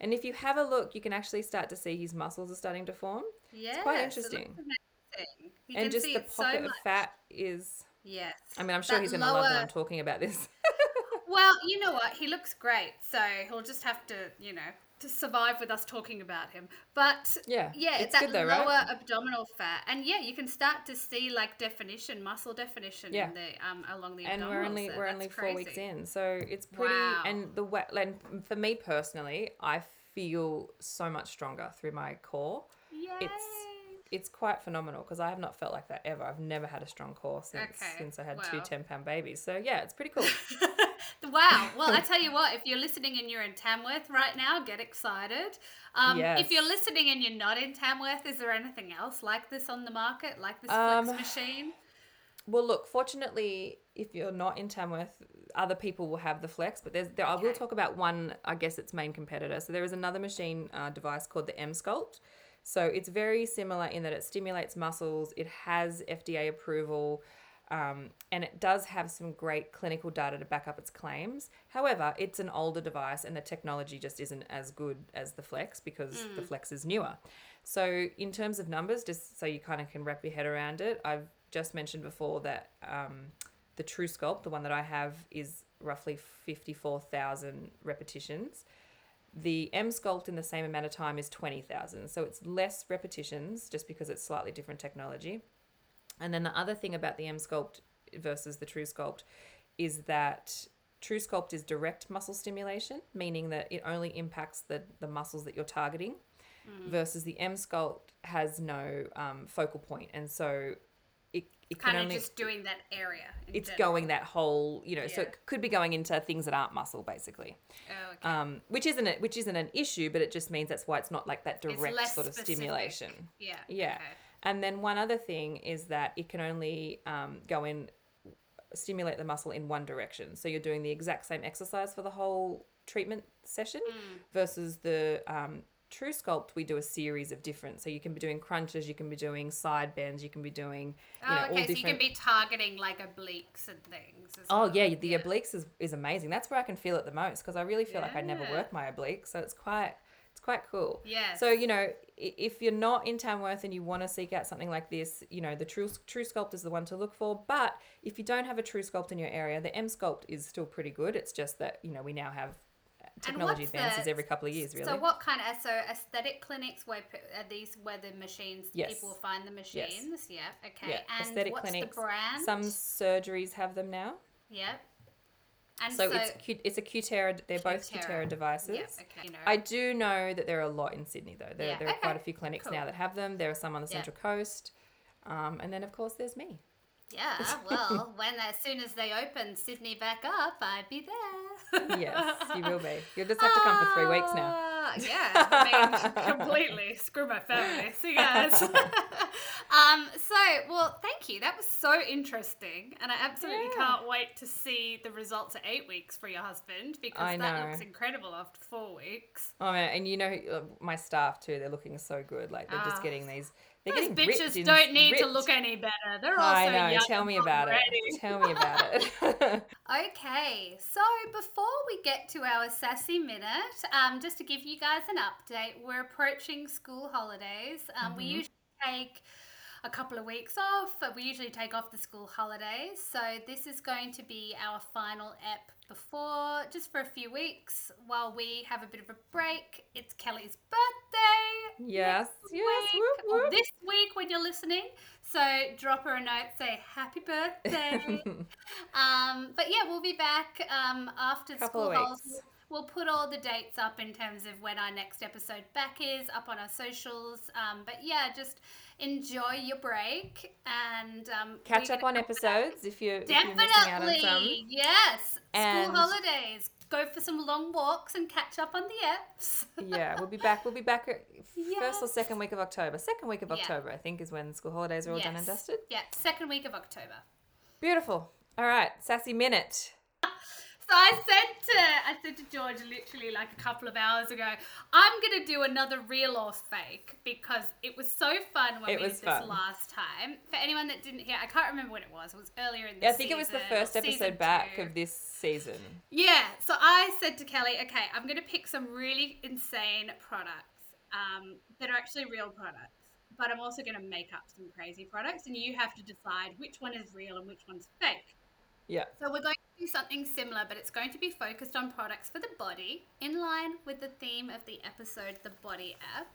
And if you have a look, you can actually start to see his muscles are starting to form, Yeah. it's quite interesting. And can just see the it so pocket of fat is. Yes. I mean, I'm sure That he's going to love that I'm talking about this. Well, you know what? He looks great, so he'll just have to, you know, to survive with us talking about him. But Yeah, yeah, it's that though, lower right? abdominal fat, and yeah, you can start to see like definition, muscle definition Yeah. in the um along the and we're only so we're only four weeks in, so it's pretty. Wow. And the wet, and for me personally, I feel so much stronger through my core. Yay. It's it's quite phenomenal because I have not felt like that ever. I've never had a strong core since Okay, since I had two wow. 10 pound babies. So yeah, it's pretty cool. [laughs] wow. Well, I [laughs] tell you what, if you're listening and you're in Tamworth right now, get excited. Um, Yes. If you're listening and you're not in Tamworth, is there anything else like this on the market, like this Um, Flex machine? Well, look, fortunately, if you're not in Tamworth, other people will have the Flex, but there's there, I will talk about one, I guess its main competitor. So there is another machine uh, device called the Emsculpt. So it's very similar in that it stimulates muscles. It has FDA approval. Um, and it does have some great clinical data to back up its claims. However, it's an older device and the technology just isn't as good as the Flex because Mm. the Flex is newer. So, in terms of numbers, just so you kind of can wrap your head around it, I've just mentioned before that um, the True Sculpt, the one that I have, is roughly 54,000 repetitions. The Emsculpt in the same amount of time is 20,000. So it's less repetitions just because it's slightly different technology. And then the other thing about the Emsculpt versus the True Sculpt is that True Sculpt is direct muscle stimulation, meaning that it only impacts the, the muscles that you're targeting, versus the Emsculpt has no um, focal point, and so it, it can Kind of just doing that area. it's general. going that whole you know so it could be going into things that aren't muscle basically Oh, okay. um, which isn't it which isn't an issue but it just means that's why it's not like that direct sort of specific. stimulation yeah. yeah okay. And then one other thing is that it can only um, go in stimulate the muscle in one direction so you're doing the exact same exercise for the whole treatment session Mm. versus the um, true sculpt we do a series of different so you can be doing crunches you can be doing side bends you can be doing you Oh, know okay, so you can be targeting like obliques and things. Oh well. yeah, the obliques is, is amazing. That's where I can feel it the most because I really feel like I never work my obliques, so it's quite it's quite cool. Yeah. So you know, if you're not in Tamworth and you want to seek out something like this, you know, the True True Sculpt is the one to look for. But if you don't have a True Sculpt in your area, the Emsculpt is still pretty good. It's just that you know we now have technology advances the- every couple of years, really. So what kind of so aesthetic clinics where are these where the machines Yes. people find the machines? Yes. Yeah. Okay. yeah, And aesthetic what's clinics. the brand? Some surgeries have them now. Yep. And So, it's Q- it's a Cutera. They're both Cutera. Cutera devices. Yeah. Okay. You know. I do know that there are a lot in Sydney though. There, Yeah, there are quite a few clinics cool. now that have them. There are some on the Yeah. Central Coast. Um, and then of course there's me. yeah. [laughs] Well, when as soon as they open Sydney back up, I'd be there. Yes, you will be. You'll just have to come for three weeks now. [laughs] Ah, [laughs] Yeah, I mean, completely. Screw my family. See you guys. um, so, well, thank you. That was so interesting. And I absolutely Yeah. can't wait to see the results at eight weeks for your husband because I that know. looks incredible after four weeks. Oh man, and you know uh, my staff too. They're looking so good. Like they're Ah. just getting these. Those bitches in- don't need to look any better. They're all I so know. young Tell me about and it. [laughs] Tell me about it. [laughs] Okay, so before we get to our sassy minute, um, just to give you guys an update, we're approaching school holidays. Um, We Mm-hmm. usually take a couple of weeks off. but We usually take off the school holidays. So this is going to be our final ep before, just for a few weeks while we have a bit of a break. It's Kelly's birthday. Yes. Yes. week, Whoop, whoop. this week when you're listening. So drop her a note, say happy birthday. [laughs] um, but yeah, we'll be back um, after school of holidays. weeks. We'll put all the dates up in terms of when our next episode back is up on our socials. Um, but yeah, just enjoy your break and um, Catch up on episodes if you're, if you're missing out on some. Definitely, yes. And- School holidays. Go for some long walks and catch up on the eps. yeah, we'll be back. We'll be back at first or second week of October. Second week of Yeah. October, I think, is when school holidays are all done and dusted. Yeah, second week of October. Beautiful. All right, sassy minute. So I said to I said to George literally like a couple of hours ago, I'm gonna do another real or fake because it was so fun when It we was did this fun. last time. For anyone that didn't hear, I can't remember when it was. It was earlier in the Yeah, I think it was the first episode back two. of this season. Yeah, so I said to Kelly, okay, I'm going to pick some really insane products um, that are actually real products, but I'm also going to make up some crazy products, and you have to decide which one is real and which one's fake. Yeah. So we're going something similar, but it's going to be focused on products for the body, in line with the theme of the episode, the Body app.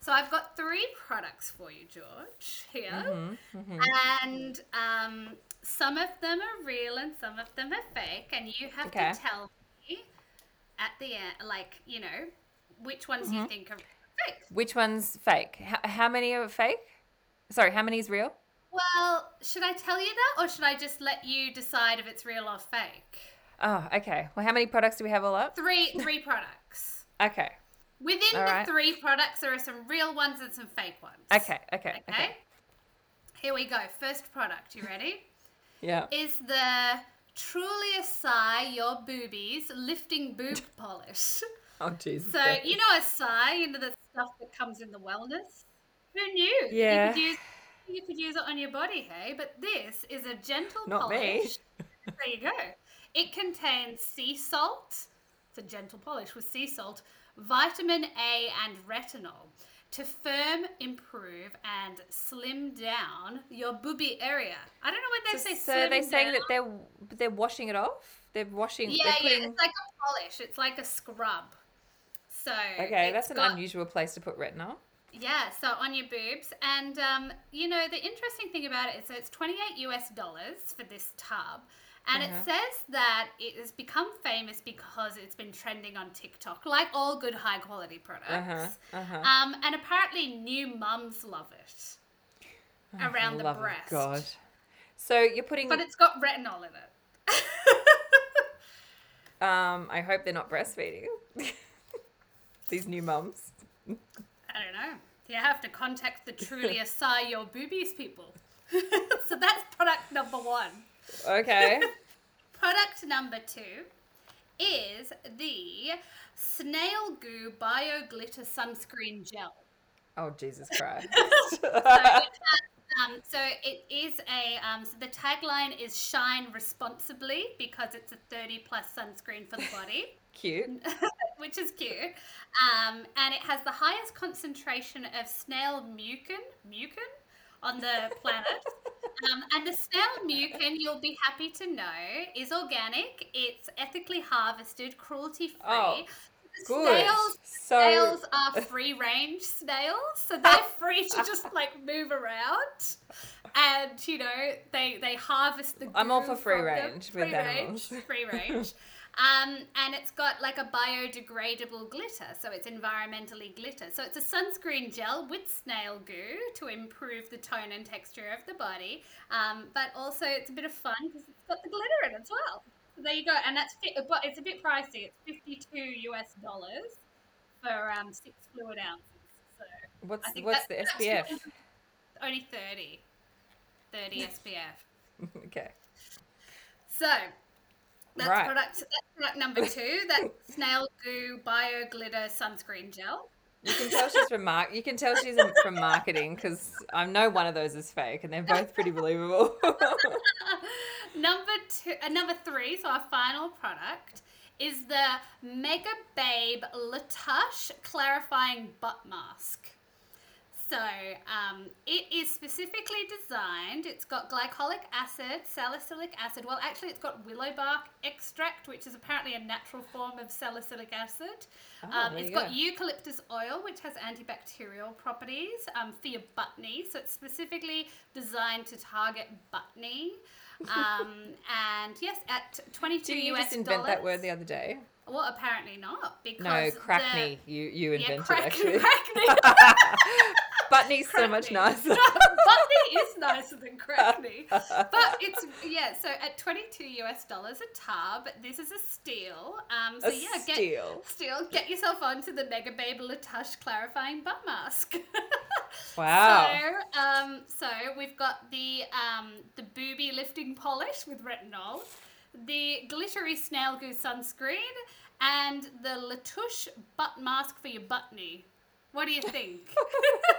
So I've got three products for you, George, here. Mm-hmm, And um, some of them are real and some of them are fake. And you have Okay. to tell me at the end, like, you know, which ones Mm-hmm. you think are fake. Which one's fake? How, how many are fake? Sorry, how many is real? Well, should I tell you that or should I just let you decide if it's real or fake? Oh, okay. Well, how many products do we have all up? Three [laughs] three products. Okay. Within All the right. three products, there are some real ones and some fake ones. Okay. Okay. Okay. Okay. Here we go. First product. You ready? Yeah. Is the Truly Acai Your Boobies Lifting Boob [laughs] Polish. Oh, Jesus. So, you know Acai, you know the stuff that comes in the wellness? Who knew? Yeah. You could use you could use it on your body, hey? But this is a gentle Not me. polish. there you go. It contains sea salt. It's a gentle polish with sea salt, vitamin A, and retinol to firm, improve, and slim down your booby area. I don't know what they So, say so slim they're saying down. that they're they're washing it off. They're washing. Yeah, they're yeah, it's like a polish. It's like a scrub. So Okay, that's an got- unusual place to put retinol. Yeah, so on your boobs, and um, you know the interesting thing about it is that it's twenty eight US dollars for this tub, and Uh-huh. it says that it has become famous because it's been trending on TikTok, like all good high quality products. Uh-huh, uh-huh. Um, and apparently new mums love it around the Love of breast. God. So you're putting. But it's got retinol in it. [laughs] Um, I hope they're not breastfeeding. [laughs] These new mums. I don't know. You have to contact the truly [laughs] acai your boobies people. [laughs] so that's product number one. Okay. [laughs] Product number two is the Snail Goo Bio Glitter Sunscreen Gel. oh Jesus Christ. So um, so it is a um, so the tagline is shine responsibly because it's a 30 plus sunscreen for the body. Cute. Which is cute. Um, and it has the highest concentration of snail mucin, mucin on the planet. um, and the snail mucin, you'll be happy to know, is organic. It's ethically harvested, cruelty free. Oh, Good. Snails, So snails are free range snails, so they're [laughs] free to just like move around. And you know, they they harvest the. I'm all for free from them. range with free animals. Range, free range. Um, and it's got like a biodegradable glitter, so it's environmentally glitter. So it's a sunscreen gel with snail goo to improve the tone and texture of the body. Um, but also it's a bit of fun because it's got the glitter in it as well. So there you go, and that's but it's a bit pricey. It's fifty-two US dollars for um, six fluid ounces. So what's what's the SPF? only 30. 30 SPF. [laughs] okay. So that's Right. product that's product number [laughs] two. That snail goo bio glitter sunscreen gel. You can tell she's from mark. You can tell she's from marketing because I know one of those is fake, and they're both pretty believable. [laughs] number two, uh, number three. So our final product is the Mega Babe Latush clarifying butt mask. So um, it is specifically designed. It's got glycolic acid, salicylic acid. Well, actually, it's got willow bark extract, which is apparently a natural form of salicylic acid. Oh, um, it's you got go. eucalyptus oil, which has antibacterial properties um, for your butt. So it's specifically designed to target butt. [laughs] Um, and yes, at 22 Did you US just invent that word the other day? Well, apparently not because No, the- crackney. You you Yeah, invented crack, actually. [laughs] [laughs] crackney. Buttney's so much nicer. [laughs] Bunny is nicer than Crackney. [laughs] But it's yeah, so at 22 US dollars a tub, this is a steal. Um so A yeah, get steal. steal, get yourself onto the Mega Babe Latush clarifying butt mask. Wow. So, um, so we've got the um, the booby lifting polish with retinol, the glittery snail goo sunscreen, and the Latouche butt mask for your butt knee. What do you think?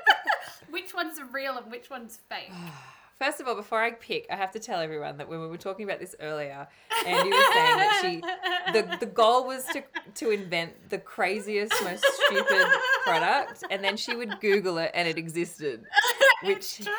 [laughs] which one's real and which one's fake? [sighs] First of all, before I pick, I have to tell everyone that when we were talking about this earlier, Andy was saying that she the, the goal was to to invent the craziest, most stupid product, and then she would Google it and it existed. It's Which true.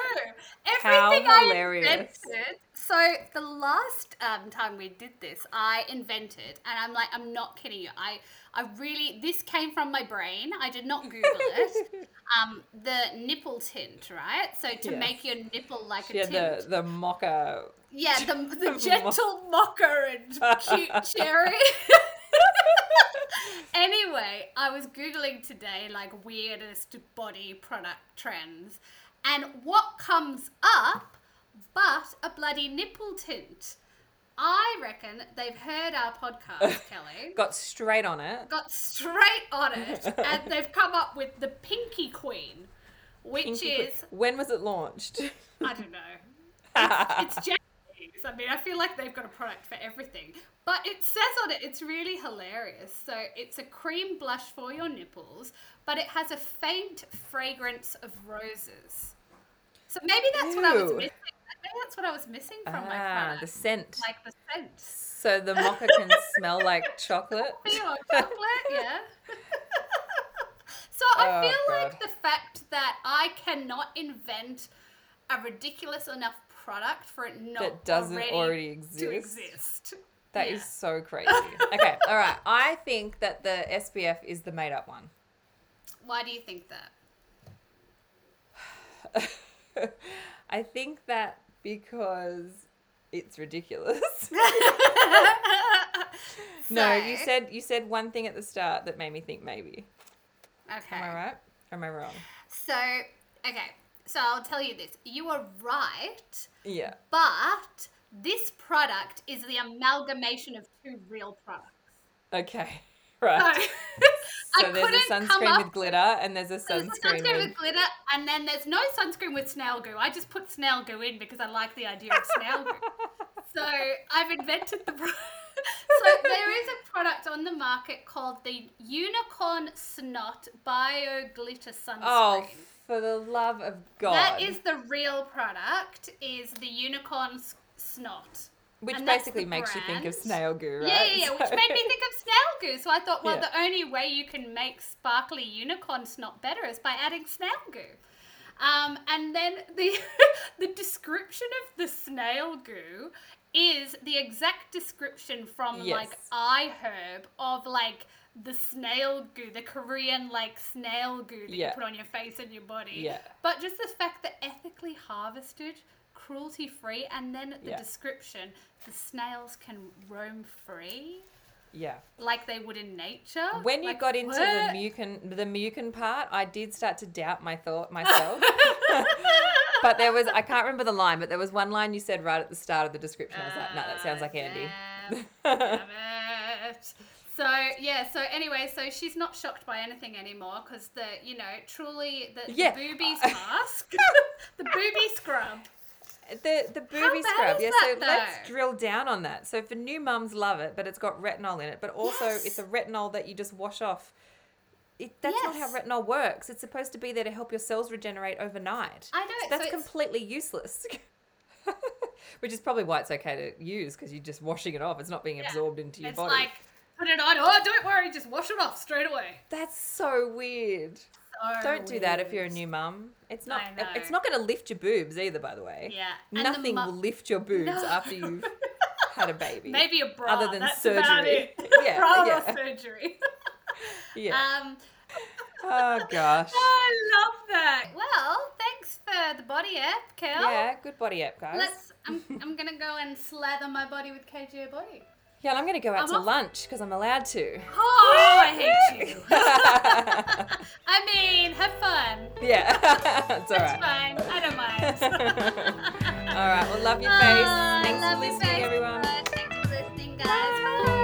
how Everything I hilarious. invented. So the last um, time we did this, I invented, and I'm like, I'm not kidding you. I, I really, this came from my brain. I did not Google it. [laughs] um, the nipple tint, right? So to Yes. make your nipple like she a tint. the the mocha. Yeah, the, [laughs] the gentle mocha and cute cherry. [laughs] anyway, I was Googling today like weirdest body product trends, and what comes up but a bloody nipple tint? I reckon they've heard our podcast, [laughs] Kelly. Got straight on it. Got straight on it, [laughs] and they've come up with the Pinky Queen, which Pinky is when was it launched? I don't know. [laughs] It's, it's. I mean, I feel like they've got a product for everything. But it says on it, it's really hilarious. So it's a cream blush for your nipples, but it has a faint fragrance of roses. So maybe that's what I was missing. Maybe that's what I was missing from my Ah, product. the scent. like the scent. So the mocha can smell like [laughs] chocolate. Chocolate, yeah. [laughs] so I Oh, feel like the fact that I cannot invent a ridiculous enough product for it not That doesn't already, already exist. to exist. That is Yeah. so crazy. [laughs] Okay, all right. I think that the SPF is the made up one. Why do you think that? [laughs] I think that because it's ridiculous. [laughs] no, you said you said one thing at the start that made me think maybe. Okay. Am I right? Or am I wrong? So, okay. So I'll tell you this. You are right, Yeah. but this product is the amalgamation of two real products. Okay. [laughs] So, Right. [laughs] I So there's a sunscreen with glitter and there's a sunscreen, There's a sunscreen, with with glitter, and then there's no sunscreen with snail goo. I just put snail goo in because I like the idea of snail goo. [laughs] So I've invented the. Pro- so there is a product on the market called the Unicorn Snot Bio Glitter Sunscreen. Oh, for the love of God. that is the real product. Is the Unicorn s- Snot. Which and basically makes you think of snail goo, right? Yeah, yeah, yeah, which made me think of snail goo. So I thought, well, Yeah. the only way you can make sparkly unicorn snot better is by adding snail goo. Um, and then the [laughs] the description of the snail goo is the exact description from like Yes. iHerb of like the snail goo, the Korean like snail goo that Yeah. you put on your face and your body. Yeah. But just the fact that ethically harvested, cruelty free, and then the Yeah. description, the snails can roam free Yeah. like they would in nature. When you Like, got into what? the mucin the mucin part, I did start to doubt my thought myself. [laughs] but there was I can't remember the line, but there was one line you said right at the start of the description. I was like, no, that sounds ah, like Andy. Damn, [laughs] damn it. So yeah, so anyway, so she's not shocked by anything anymore because the you know truly the, Yeah. the boobies [laughs] mask, the booby scrub. The the booby scrub, yeah. so let's drill down on that. So for new mums, love it, but it's got retinol in it. But also, Yes. it's a retinol that you just wash off. It, that's not how retinol works. It's supposed to be there to help your cells regenerate overnight. I know, So so that's it's- completely useless. [laughs] Which is probably why it's okay to use because you're just washing it off. It's not being Yeah. absorbed into your It's body. like put it on. Oh, don't worry, just wash it off straight away. That's so weird. So Don't do that if you're a new mum. It's not. I know. It's not going to lift your boobs either. By the way. Yeah, and Nothing mu- will lift your boobs No. after you've had a [laughs] baby. Maybe a bra. Other than that's About surgery. it. [laughs] Yeah, bra yeah. or surgery. [laughs] Yeah. Um, oh gosh. I love that. Well, thanks for the body app, Kel. Yeah. Good body app, guys. Let's. I'm, I'm gonna go and slather my body with KGA body. Yeah, and I'm going to go out I'm to off- lunch because I'm allowed to. Oh, I hate [laughs] you. I mean, have fun. Yeah, [laughs] it's all right. It's fine. I don't mind. [laughs] all right, well, love your face. Thanks love for listening, everyone. Thanks for listening, guys. Bye.